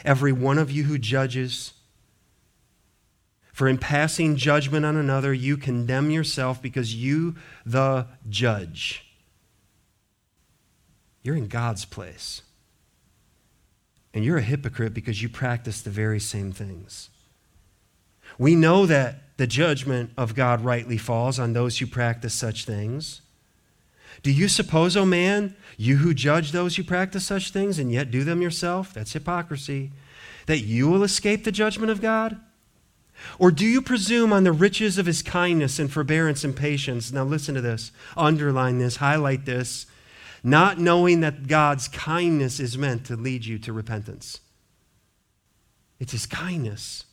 every one of you who judges. For in passing judgment on another, you condemn yourself because you, the judge, you're in God's place. And you're a hypocrite because you practice the very same things. We know that the judgment of God rightly falls on those who practice such things. Do you suppose, O oh man, you who judge those who practice such things and yet do them yourself, that's hypocrisy, that you will escape the judgment of God? Or do you presume on the riches of his kindness and forbearance and patience? Now listen to this, underline this, highlight this not knowing that God's kindness is meant to lead you to repentance. It's His kindness.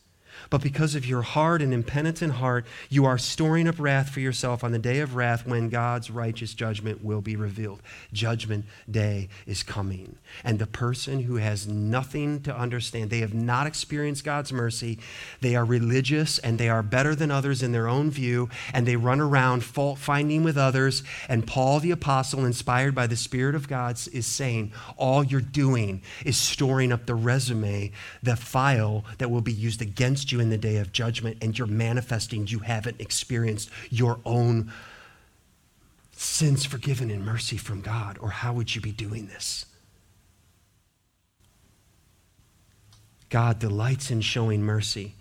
But because of your hard and impenitent heart, you are storing up wrath for yourself on the day of wrath when God's righteous judgment will be revealed. Judgment day is coming. And the person who has nothing to understand, they have not experienced God's mercy, they are religious and they are better than others in their own view, and they run around fault finding with others. And Paul the Apostle, inspired by the Spirit of God, is saying, All you're doing is storing up the resume, the file that will be used against you in the day of judgment and you're manifesting you haven't experienced your own sins forgiven in mercy from God, or how would you be doing this? God delights in showing mercy.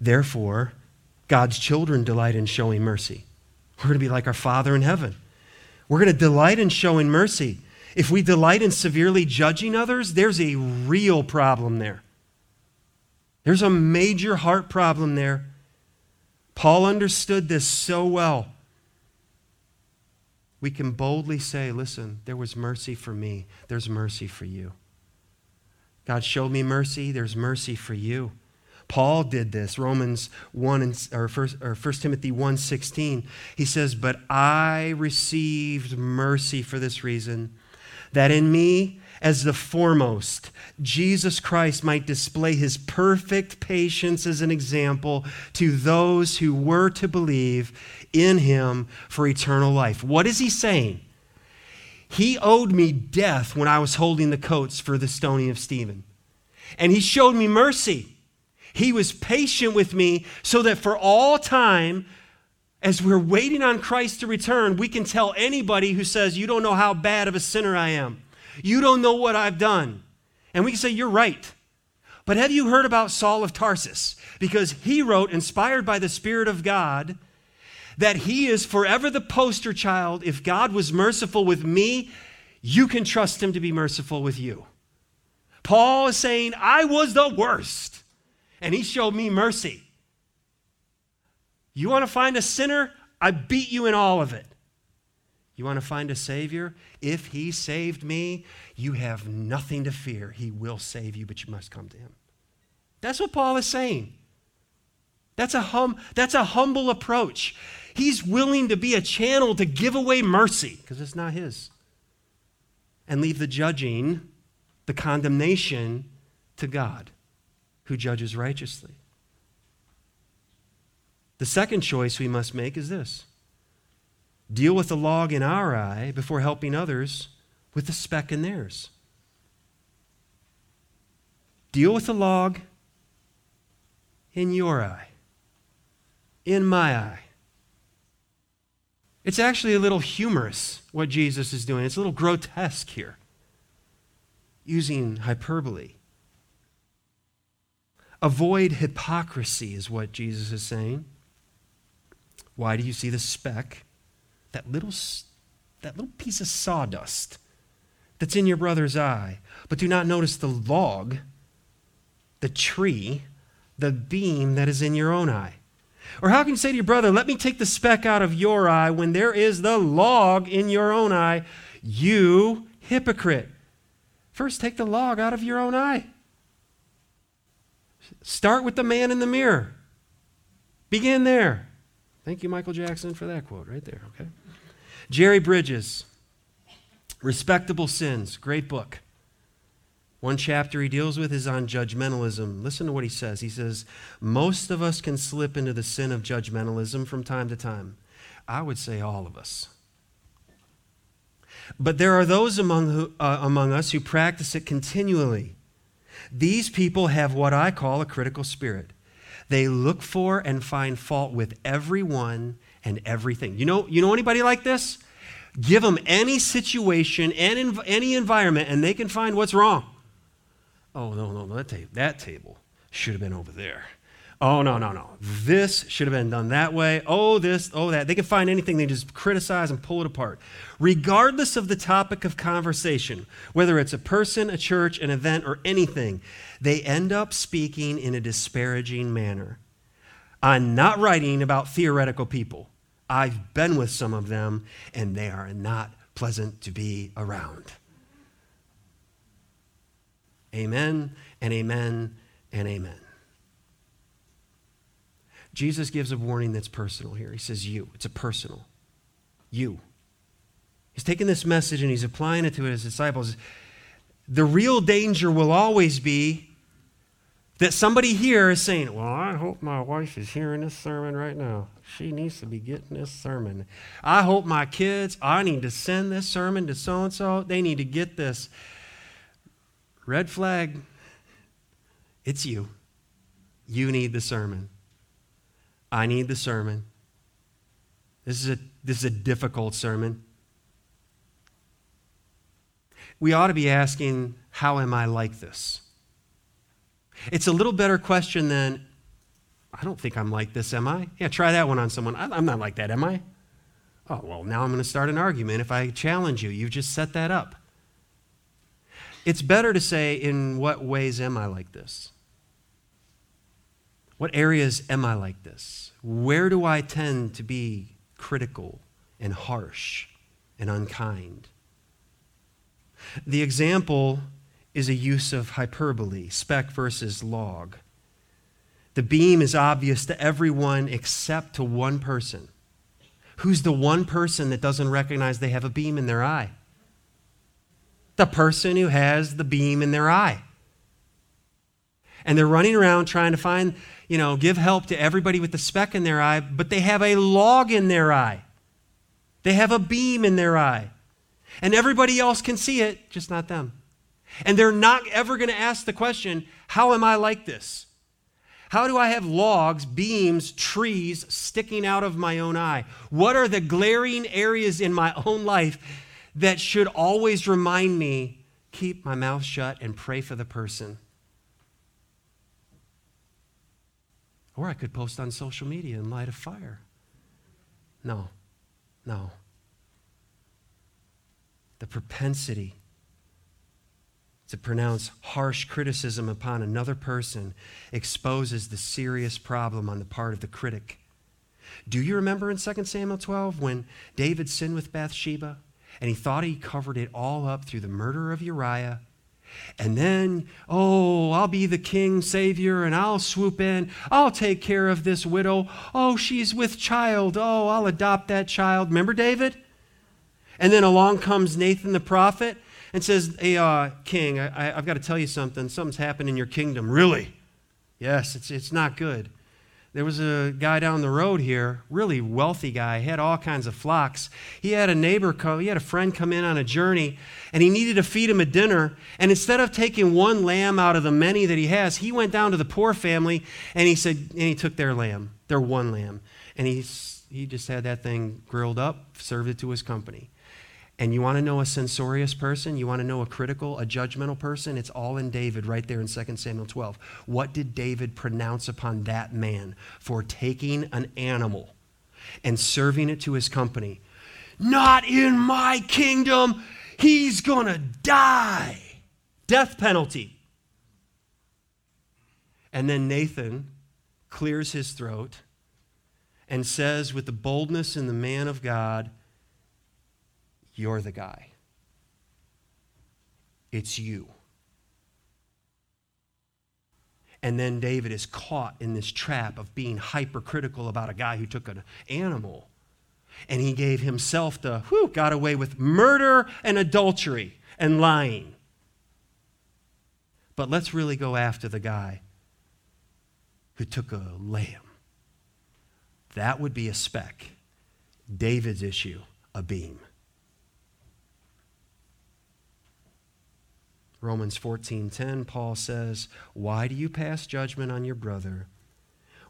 Therefore, God's children delight in showing mercy. We're going to be like our Father in heaven. We're going to delight in showing mercy. If we delight in severely judging others, there's a real problem there. There's a major heart problem there. Paul understood this so well. We can boldly say, listen, there was mercy for me, there's mercy for you. God showed me mercy, there's mercy for you. Paul did this. Romans 1 and, or 1, or 1 Timothy 1:16. He says, "But I received mercy for this reason, that in me as the foremost, Jesus Christ might display his perfect patience as an example to those who were to believe in him for eternal life. What is he saying? He owed me death when I was holding the coats for the stoning of Stephen. And he showed me mercy. He was patient with me so that for all time, as we're waiting on Christ to return, we can tell anybody who says, You don't know how bad of a sinner I am. You don't know what I've done. And we can say, You're right. But have you heard about Saul of Tarsus? Because he wrote, inspired by the Spirit of God, that he is forever the poster child. If God was merciful with me, you can trust him to be merciful with you. Paul is saying, I was the worst, and he showed me mercy. You want to find a sinner? I beat you in all of it. You want to find a Savior? If He saved me, you have nothing to fear. He will save you, but you must come to Him. That's what Paul is saying. That's a, hum, that's a humble approach. He's willing to be a channel to give away mercy because it's not His and leave the judging, the condemnation to God who judges righteously. The second choice we must make is this deal with the log in our eye before helping others with the speck in theirs. Deal with the log in your eye, in my eye. It's actually a little humorous what Jesus is doing. It's a little grotesque here, using hyperbole. Avoid hypocrisy, is what Jesus is saying. Why do you see the speck, that little, that little piece of sawdust that's in your brother's eye, but do not notice the log, the tree, the beam that is in your own eye? Or how can you say to your brother, Let me take the speck out of your eye when there is the log in your own eye? You hypocrite. First, take the log out of your own eye. Start with the man in the mirror. Begin there. Thank you, Michael Jackson, for that quote right there, okay? Jerry Bridges, Respectable Sins, great book. One chapter he deals with is on judgmentalism. Listen to what he says. He says, Most of us can slip into the sin of judgmentalism from time to time. I would say all of us. But there are those among, who, uh, among us who practice it continually. These people have what I call a critical spirit. They look for and find fault with everyone and everything. You know, you know anybody like this? Give them any situation and any environment, and they can find what's wrong. Oh, no, no, no, that, table, that table should have been over there. Oh, no, no, no. This should have been done that way. Oh, this, oh, that. They can find anything, they just criticize and pull it apart. Regardless of the topic of conversation, whether it's a person, a church, an event, or anything, they end up speaking in a disparaging manner. I'm not writing about theoretical people. I've been with some of them, and they are not pleasant to be around. Amen and amen and amen. Jesus gives a warning that's personal here. He says, You. It's a personal. You. He's taking this message and he's applying it to his disciples. The real danger will always be that somebody here is saying, Well, I hope my wife is hearing this sermon right now. She needs to be getting this sermon. I hope my kids, I need to send this sermon to so and so. They need to get this. Red flag. It's you. You need the sermon. I need the sermon. This is a, this is a difficult sermon. We ought to be asking, How am I like this? It's a little better question than, I don't think I'm like this, am I? Yeah, try that one on someone. I'm not like that, am I? Oh, well, now I'm going to start an argument if I challenge you. You've just set that up. It's better to say, in what ways am I like this? What areas am I like this? Where do I tend to be critical and harsh and unkind? The example is a use of hyperbole, speck versus log. The beam is obvious to everyone except to one person. Who's the one person that doesn't recognize they have a beam in their eye? the person who has the beam in their eye. And they're running around trying to find, you know, give help to everybody with the speck in their eye, but they have a log in their eye. They have a beam in their eye. And everybody else can see it, just not them. And they're not ever going to ask the question, How am I like this? How do I have logs, beams, trees sticking out of my own eye? What are the glaring areas in my own life that should always remind me keep my mouth shut and pray for the person. Or I could post on social media and light a fire. No, no. The propensity to pronounce harsh criticism upon another person exposes the serious problem on the part of the critic. Do you remember in 2 Samuel 12 when David sinned with Bathsheba and he thought he covered it all up through the murder of Uriah? And then, oh, I'll be the king savior and I'll swoop in. I'll take care of this widow. Oh, she's with child. Oh, I'll adopt that child. Remember David? And then along comes Nathan the prophet and says, Hey, uh, king, I, have got to tell you something. Something's happened in your kingdom. Really? Yes, it's, it's not good. There was a guy down the road here, really wealthy guy, had all kinds of flocks. He had a neighbor come, he had a friend come in on a journey, and he needed to feed him a dinner. And instead of taking one lamb out of the many that he has, he went down to the poor family and he said, and he took their lamb, their one lamb, and he he just had that thing grilled up, served it to his company. And you want to know a censorious person? You want to know a critical, a judgmental person? It's all in David right there in 2 Samuel 12. What did David pronounce upon that man for taking an animal and serving it to his company? Not in my kingdom. He's going to die. Death penalty. And then Nathan clears his throat and says, with the boldness in the man of God, you're the guy. It's you. And then David is caught in this trap of being hypercritical about a guy who took an animal. And he gave himself the, whew, got away with murder and adultery and lying. But let's really go after the guy who took a lamb. That would be a speck. David's issue, a beam. Romans 14:10 Paul says, "Why do you pass judgment on your brother?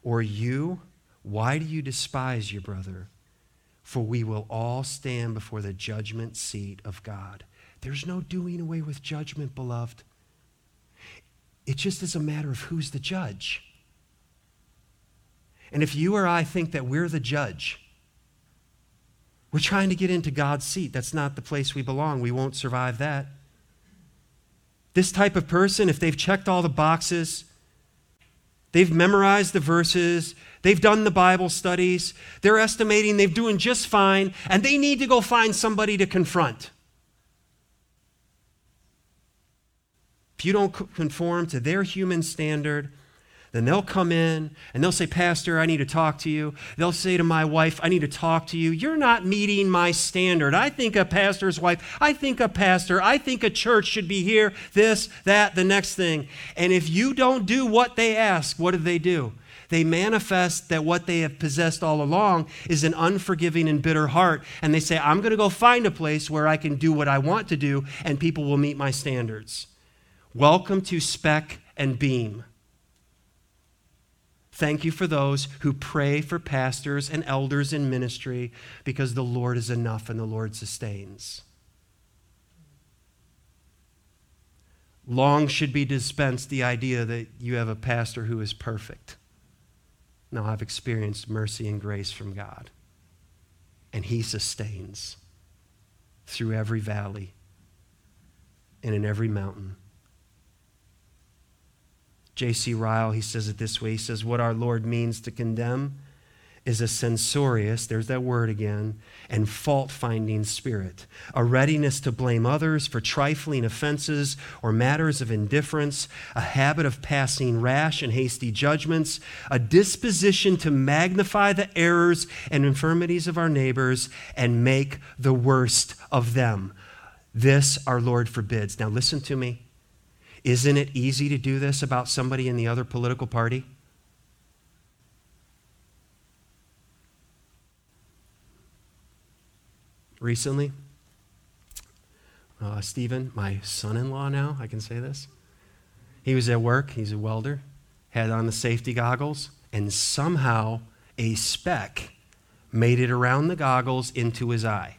Or you, why do you despise your brother? For we will all stand before the judgment seat of God." There's no doing away with judgment, beloved. It just is a matter of who's the judge. And if you or I think that we're the judge, we're trying to get into God's seat. That's not the place we belong. We won't survive that. This type of person, if they've checked all the boxes, they've memorized the verses, they've done the Bible studies, they're estimating they're doing just fine, and they need to go find somebody to confront. If you don't conform to their human standard, then they'll come in and they'll say, Pastor, I need to talk to you. They'll say to my wife, I need to talk to you. You're not meeting my standard. I think a pastor's wife, I think a pastor, I think a church should be here, this, that, the next thing. And if you don't do what they ask, what do they do? They manifest that what they have possessed all along is an unforgiving and bitter heart. And they say, I'm going to go find a place where I can do what I want to do and people will meet my standards. Welcome to Speck and Beam. Thank you for those who pray for pastors and elders in ministry because the Lord is enough and the Lord sustains. Long should be dispensed the idea that you have a pastor who is perfect. Now, I've experienced mercy and grace from God, and He sustains through every valley and in every mountain. J.C. Ryle, he says it this way. He says, What our Lord means to condemn is a censorious, there's that word again, and fault finding spirit, a readiness to blame others for trifling offenses or matters of indifference, a habit of passing rash and hasty judgments, a disposition to magnify the errors and infirmities of our neighbors and make the worst of them. This our Lord forbids. Now, listen to me. Isn't it easy to do this about somebody in the other political party? Recently, uh, Stephen, my son in law now, I can say this, he was at work, he's a welder, had on the safety goggles, and somehow a speck made it around the goggles into his eye.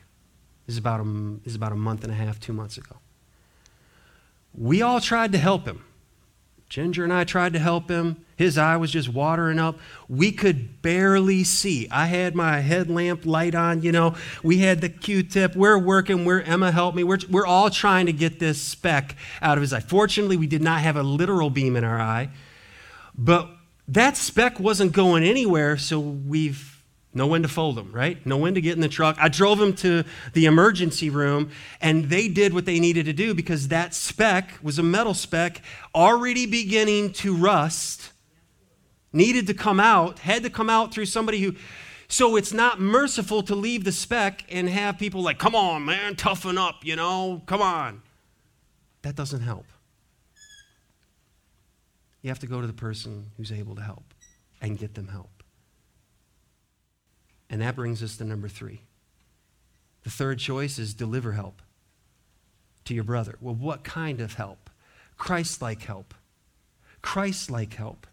This is about a, this is about a month and a half, two months ago. We all tried to help him. Ginger and I tried to help him. His eye was just watering up. We could barely see. I had my headlamp light on, you know. We had the Q tip. We're working. We're, Emma helped me. We're, we're all trying to get this speck out of his eye. Fortunately, we did not have a literal beam in our eye. But that speck wasn't going anywhere, so we've know when to fold them, right? Know when to get in the truck. I drove them to the emergency room, and they did what they needed to do because that speck was a metal speck already beginning to rust, needed to come out, had to come out through somebody who. So it's not merciful to leave the speck and have people like, come on, man, toughen up, you know, come on. That doesn't help. You have to go to the person who's able to help and get them help. And that brings us to number three. The third choice is deliver help to your brother. Well, what kind of help? Christ like help. Christ like help.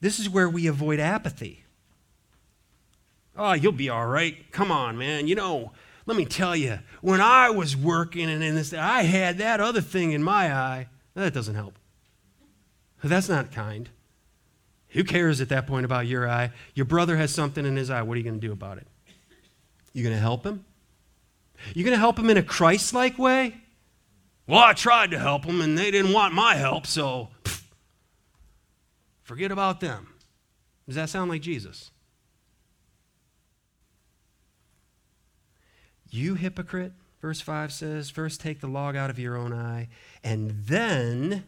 This is where we avoid apathy. Oh, you'll be all right. Come on, man. You know, let me tell you, when I was working and in this, I had that other thing in my eye. That doesn't help. That's not kind. Who cares at that point about your eye? Your brother has something in his eye. What are you going to do about it? You going to help him? You going to help him in a Christ like way? Well, I tried to help them and they didn't want my help, so pff, forget about them. Does that sound like Jesus? You hypocrite, verse 5 says, first take the log out of your own eye, and then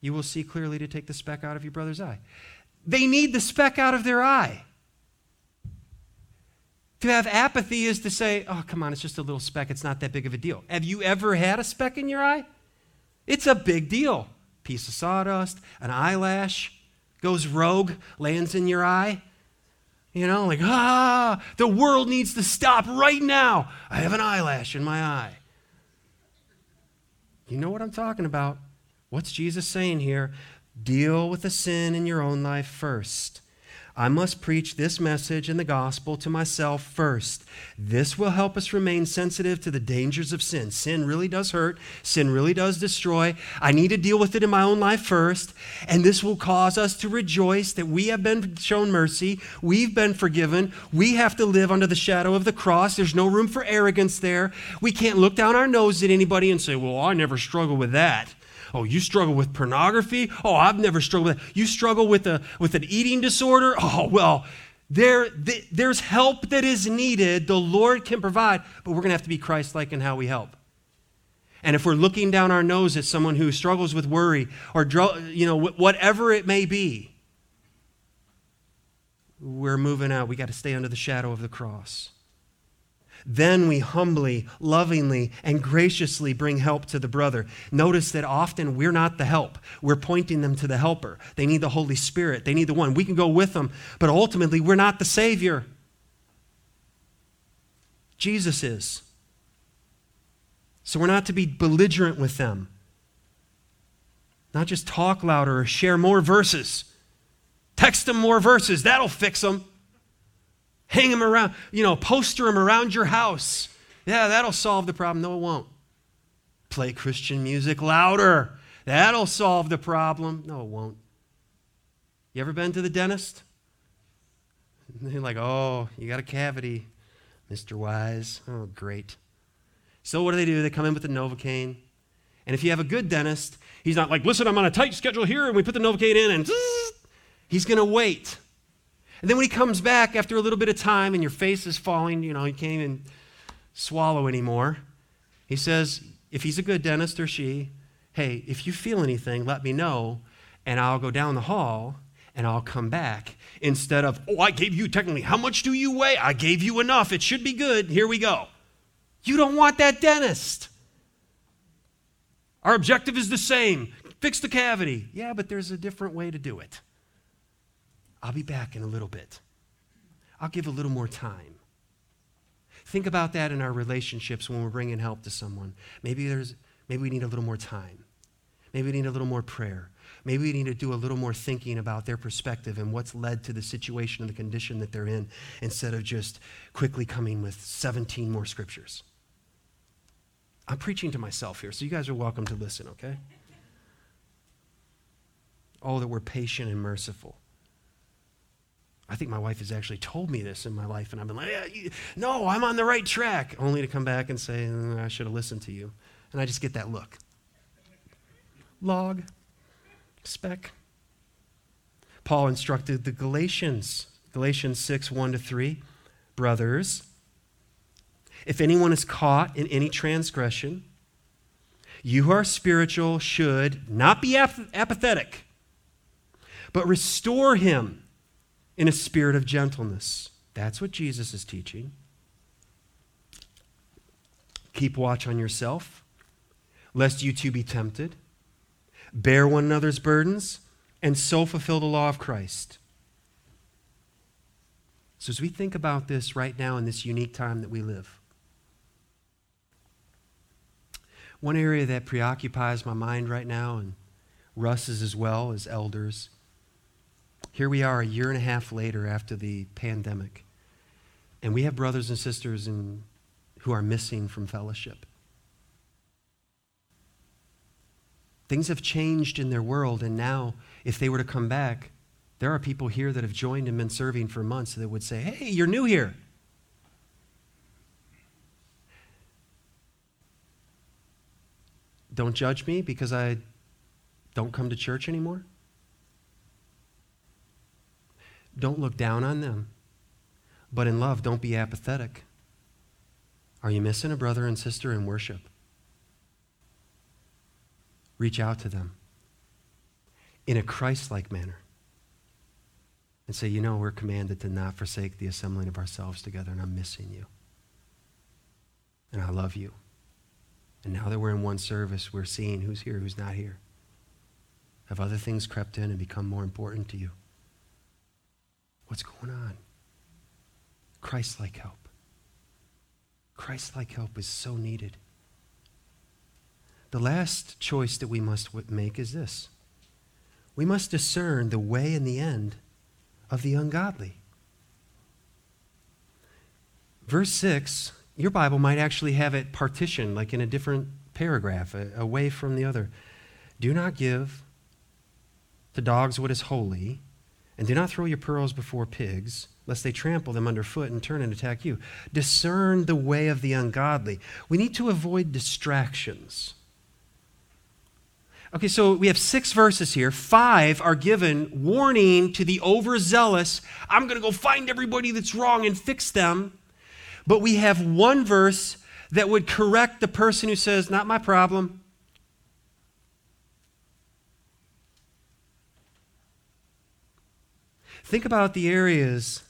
you will see clearly to take the speck out of your brother's eye. They need the speck out of their eye. To have apathy is to say, oh, come on, it's just a little speck. It's not that big of a deal. Have you ever had a speck in your eye? It's a big deal. Piece of sawdust, an eyelash goes rogue, lands in your eye. You know, like, ah, the world needs to stop right now. I have an eyelash in my eye. You know what I'm talking about. What's Jesus saying here? Deal with the sin in your own life first. I must preach this message and the gospel to myself first. This will help us remain sensitive to the dangers of sin. Sin really does hurt, sin really does destroy. I need to deal with it in my own life first, and this will cause us to rejoice that we have been shown mercy, we've been forgiven. We have to live under the shadow of the cross. There's no room for arrogance there. We can't look down our nose at anybody and say, Well, I never struggle with that. Oh, you struggle with pornography? Oh, I've never struggled with that. You struggle with, a, with an eating disorder? Oh, well, there, th- there's help that is needed. The Lord can provide, but we're going to have to be Christ like in how we help. And if we're looking down our nose at someone who struggles with worry or you know whatever it may be, we're moving out. We got to stay under the shadow of the cross. Then we humbly, lovingly, and graciously bring help to the brother. Notice that often we're not the help. We're pointing them to the helper. They need the Holy Spirit, they need the one. We can go with them, but ultimately we're not the Savior. Jesus is. So we're not to be belligerent with them. Not just talk louder or share more verses. Text them more verses. That'll fix them. Hang them around, you know, poster them around your house. Yeah, that'll solve the problem. No, it won't. Play Christian music louder. That'll solve the problem. No, it won't. You ever been to the dentist? they're like, oh, you got a cavity, Mr. Wise. Oh, great. So what do they do? They come in with the Novocaine. And if you have a good dentist, he's not like, listen, I'm on a tight schedule here, and we put the Novocaine in, and he's going to wait. And then when he comes back after a little bit of time and your face is falling, you know, you can't even swallow anymore, he says, if he's a good dentist or she, hey, if you feel anything, let me know, and I'll go down the hall and I'll come back. Instead of, oh, I gave you technically, how much do you weigh? I gave you enough. It should be good. Here we go. You don't want that dentist. Our objective is the same fix the cavity. Yeah, but there's a different way to do it. I'll be back in a little bit. I'll give a little more time. Think about that in our relationships when we're bringing help to someone. Maybe, there's, maybe we need a little more time. Maybe we need a little more prayer. Maybe we need to do a little more thinking about their perspective and what's led to the situation and the condition that they're in instead of just quickly coming with 17 more scriptures. I'm preaching to myself here, so you guys are welcome to listen, okay? Oh, that we're patient and merciful. I think my wife has actually told me this in my life, and I've been like, yeah, you, no, I'm on the right track, only to come back and say, mm, I should have listened to you. And I just get that look. Log, speck. Paul instructed the Galatians, Galatians 6 1 to 3. Brothers, if anyone is caught in any transgression, you who are spiritual should not be ap- apathetic, but restore him in a spirit of gentleness. That's what Jesus is teaching. Keep watch on yourself, lest you too be tempted. Bear one another's burdens, and so fulfill the law of Christ. So, as we think about this right now in this unique time that we live, one area that preoccupies my mind right now, and Russ's as well as elders, here we are a year and a half later after the pandemic, and we have brothers and sisters in who are missing from fellowship. Things have changed in their world, and now, if they were to come back, there are people here that have joined and been serving for months that would say, Hey, you're new here. Don't judge me because I don't come to church anymore. Don't look down on them. But in love, don't be apathetic. Are you missing a brother and sister in worship? Reach out to them in a Christ like manner and say, You know, we're commanded to not forsake the assembling of ourselves together, and I'm missing you. And I love you. And now that we're in one service, we're seeing who's here, who's not here. Have other things crept in and become more important to you? What's going on? Christ like help. Christ like help is so needed. The last choice that we must make is this we must discern the way and the end of the ungodly. Verse 6, your Bible might actually have it partitioned, like in a different paragraph, away from the other. Do not give to dogs what is holy, and do not throw your pearls before pigs lest they trample them underfoot and turn and attack you. Discern the way of the ungodly. We need to avoid distractions. Okay, so we have six verses here. Five are given warning to the overzealous. I'm going to go find everybody that's wrong and fix them. But we have one verse that would correct the person who says, Not my problem. Think about the areas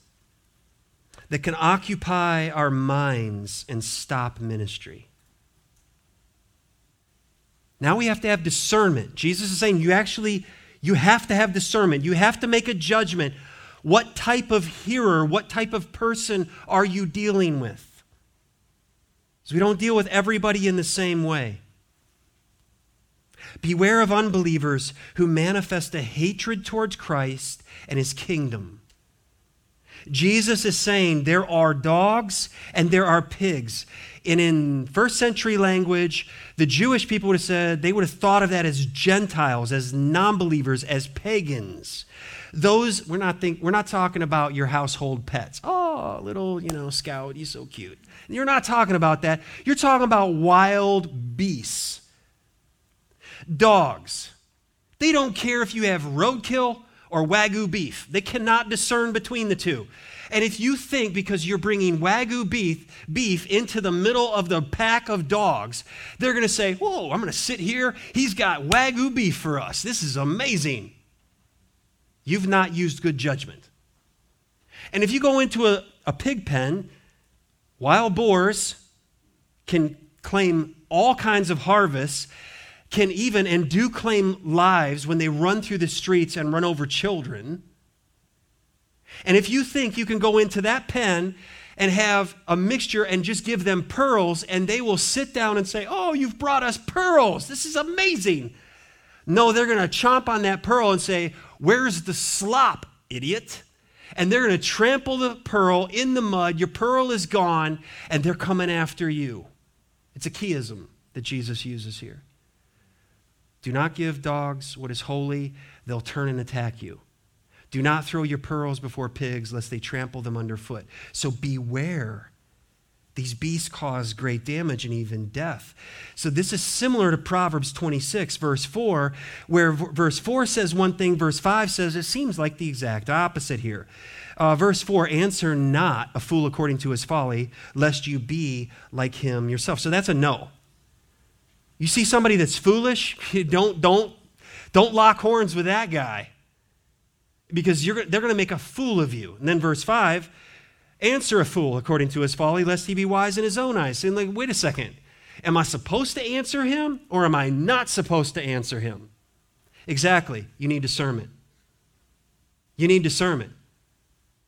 that can occupy our minds and stop ministry. Now we have to have discernment. Jesus is saying you actually you have to have discernment. You have to make a judgment. What type of hearer, what type of person are you dealing with? Because we don't deal with everybody in the same way. Beware of unbelievers who manifest a hatred towards Christ and his kingdom. Jesus is saying there are dogs and there are pigs. And in first century language, the Jewish people would have said, they would have thought of that as Gentiles, as non believers, as pagans. Those, we're not, think, we're not talking about your household pets. Oh, little, you know, scout, he's so cute. You're not talking about that. You're talking about wild beasts. Dogs. They don't care if you have roadkill or Wagyu beef. They cannot discern between the two. And if you think because you're bringing Wagyu beef, beef into the middle of the pack of dogs, they're going to say, Whoa, I'm going to sit here. He's got Wagyu beef for us. This is amazing. You've not used good judgment. And if you go into a, a pig pen, wild boars can claim all kinds of harvests can even and do claim lives when they run through the streets and run over children. And if you think you can go into that pen and have a mixture and just give them pearls and they will sit down and say, Oh, you've brought us pearls. This is amazing. No, they're going to chomp on that pearl and say, Where's the slop, idiot? And they're going to trample the pearl in the mud. Your pearl is gone, and they're coming after you. It's a chiasm that Jesus uses here. Do not give dogs what is holy, they'll turn and attack you. Do not throw your pearls before pigs, lest they trample them underfoot. So beware These beasts cause great damage and even death. So, this is similar to Proverbs 26, verse 4, where v- verse 4 says one thing, verse 5 says it seems like the exact opposite here. Uh, verse 4 Answer not a fool according to his folly, lest you be like him yourself. So, that's a no. You see somebody that's foolish, don't, don't, don't lock horns with that guy because they're going to make a fool of you. And then verse 5 answer a fool according to his folly, lest he be wise in his own eyes. And like, wait a second. Am I supposed to answer him or am I not supposed to answer him? Exactly. You need discernment. You need discernment.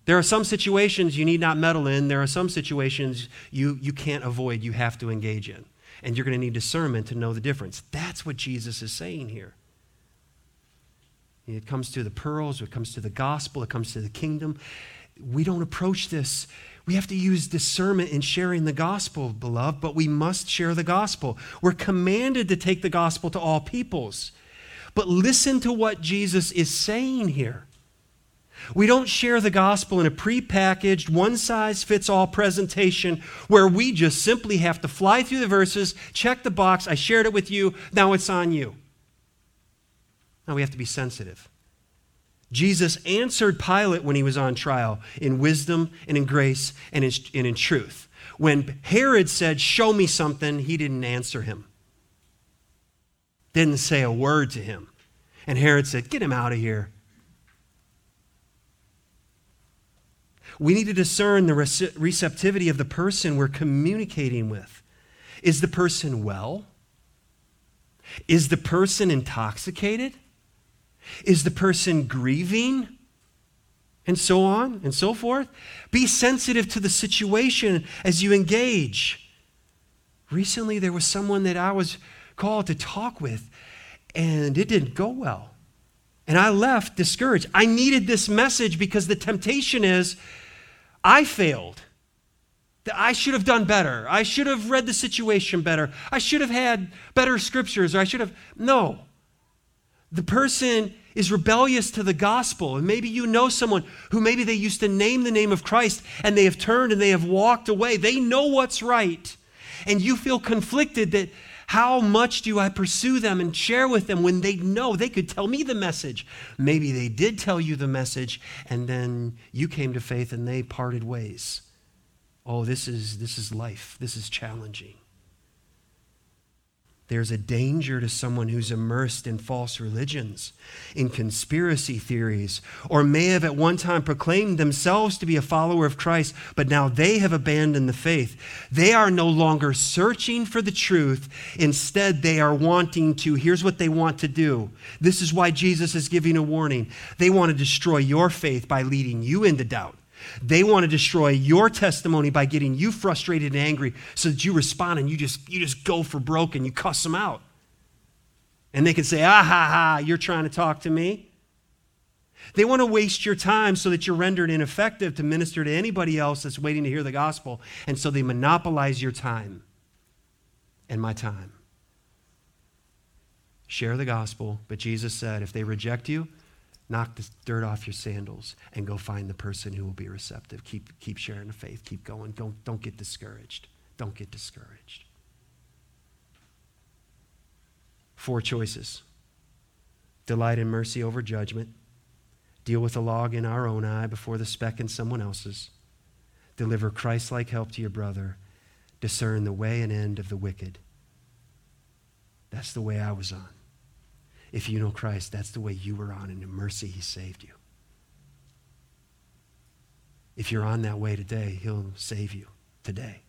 There are some situations you need not meddle in. There are some situations you, you can't avoid, you have to engage in. And you're going to need discernment to know the difference. That's what Jesus is saying here. It comes to the pearls, it comes to the gospel, it comes to the kingdom we don't approach this. We have to use discernment in sharing the gospel, beloved, but we must share the gospel. We're commanded to take the gospel to all peoples. But listen to what Jesus is saying here. We don't share the gospel in a prepackaged, one size fits all presentation where we just simply have to fly through the verses, check the box, I shared it with you, now it's on you. Now we have to be sensitive. Jesus answered Pilate when he was on trial in wisdom and in grace and in, and in truth. When Herod said, Show me something, he didn't answer him, didn't say a word to him. And Herod said, Get him out of here. We need to discern the receptivity of the person we're communicating with. Is the person well? Is the person intoxicated? Is the person grieving? And so on and so forth. Be sensitive to the situation as you engage. Recently, there was someone that I was called to talk with, and it didn't go well. And I left discouraged. I needed this message because the temptation is I failed. I should have done better. I should have read the situation better. I should have had better scriptures, or I should have. No. The person is rebellious to the gospel. And maybe you know someone who maybe they used to name the name of Christ and they have turned and they have walked away. They know what's right. And you feel conflicted that how much do I pursue them and share with them when they know they could tell me the message? Maybe they did tell you the message and then you came to faith and they parted ways. Oh, this is this is life. This is challenging. There's a danger to someone who's immersed in false religions, in conspiracy theories, or may have at one time proclaimed themselves to be a follower of Christ, but now they have abandoned the faith. They are no longer searching for the truth. Instead, they are wanting to, here's what they want to do. This is why Jesus is giving a warning. They want to destroy your faith by leading you into doubt. They want to destroy your testimony by getting you frustrated and angry so that you respond and you just, you just go for broke and you cuss them out. And they can say, ah ha ha, you're trying to talk to me. They want to waste your time so that you're rendered ineffective to minister to anybody else that's waiting to hear the gospel. And so they monopolize your time and my time. Share the gospel, but Jesus said, if they reject you, knock the dirt off your sandals and go find the person who will be receptive. Keep, keep sharing the faith. Keep going. Don't, don't get discouraged. Don't get discouraged. Four choices delight in mercy over judgment, deal with the log in our own eye before the speck in someone else's, deliver Christ like help to your brother, discern the way and end of the wicked. That's the way I was on. If you know Christ, that's the way you were on, and in mercy, He saved you. If you're on that way today, He'll save you today.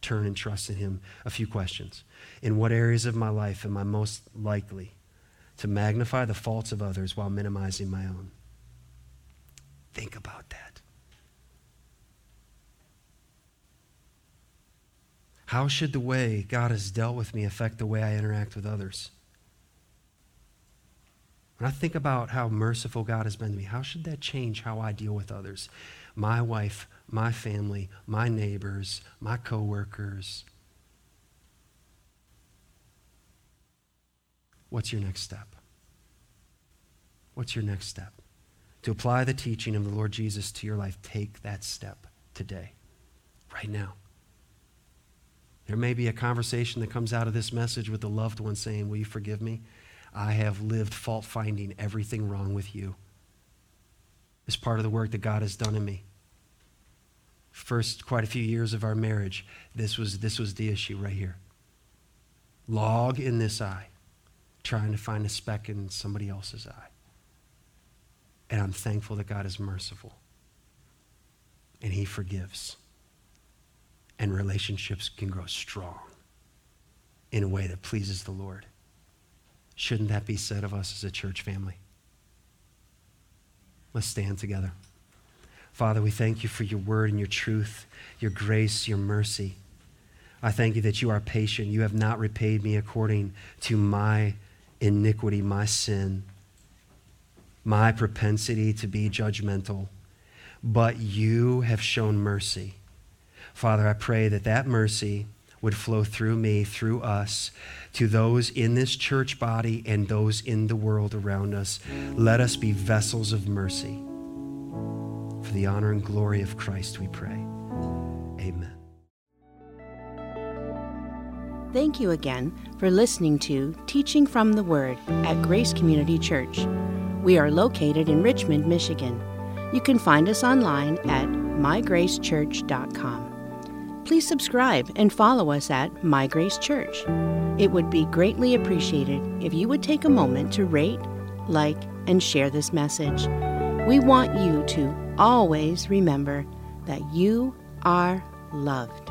Turn and trust in Him. A few questions. In what areas of my life am I most likely to magnify the faults of others while minimizing my own? Think about that. How should the way God has dealt with me affect the way I interact with others? When I think about how merciful God has been to me, how should that change how I deal with others? My wife, my family, my neighbors, my coworkers. What's your next step? What's your next step? To apply the teaching of the Lord Jesus to your life, take that step today, right now. There may be a conversation that comes out of this message with the loved one saying, Will you forgive me? I have lived fault finding everything wrong with you. It's part of the work that God has done in me. First, quite a few years of our marriage, this was, this was the issue right here. Log in this eye, trying to find a speck in somebody else's eye. And I'm thankful that God is merciful and He forgives. And relationships can grow strong in a way that pleases the Lord. Shouldn't that be said of us as a church family? Let's stand together. Father, we thank you for your word and your truth, your grace, your mercy. I thank you that you are patient. You have not repaid me according to my iniquity, my sin, my propensity to be judgmental, but you have shown mercy. Father, I pray that that mercy would flow through me, through us, to those in this church body and those in the world around us. Let us be vessels of mercy. For the honor and glory of Christ, we pray. Amen. Thank you again for listening to Teaching from the Word at Grace Community Church. We are located in Richmond, Michigan. You can find us online at migracechurch.com. Please subscribe and follow us at My Grace Church. It would be greatly appreciated if you would take a moment to rate, like, and share this message. We want you to always remember that you are loved.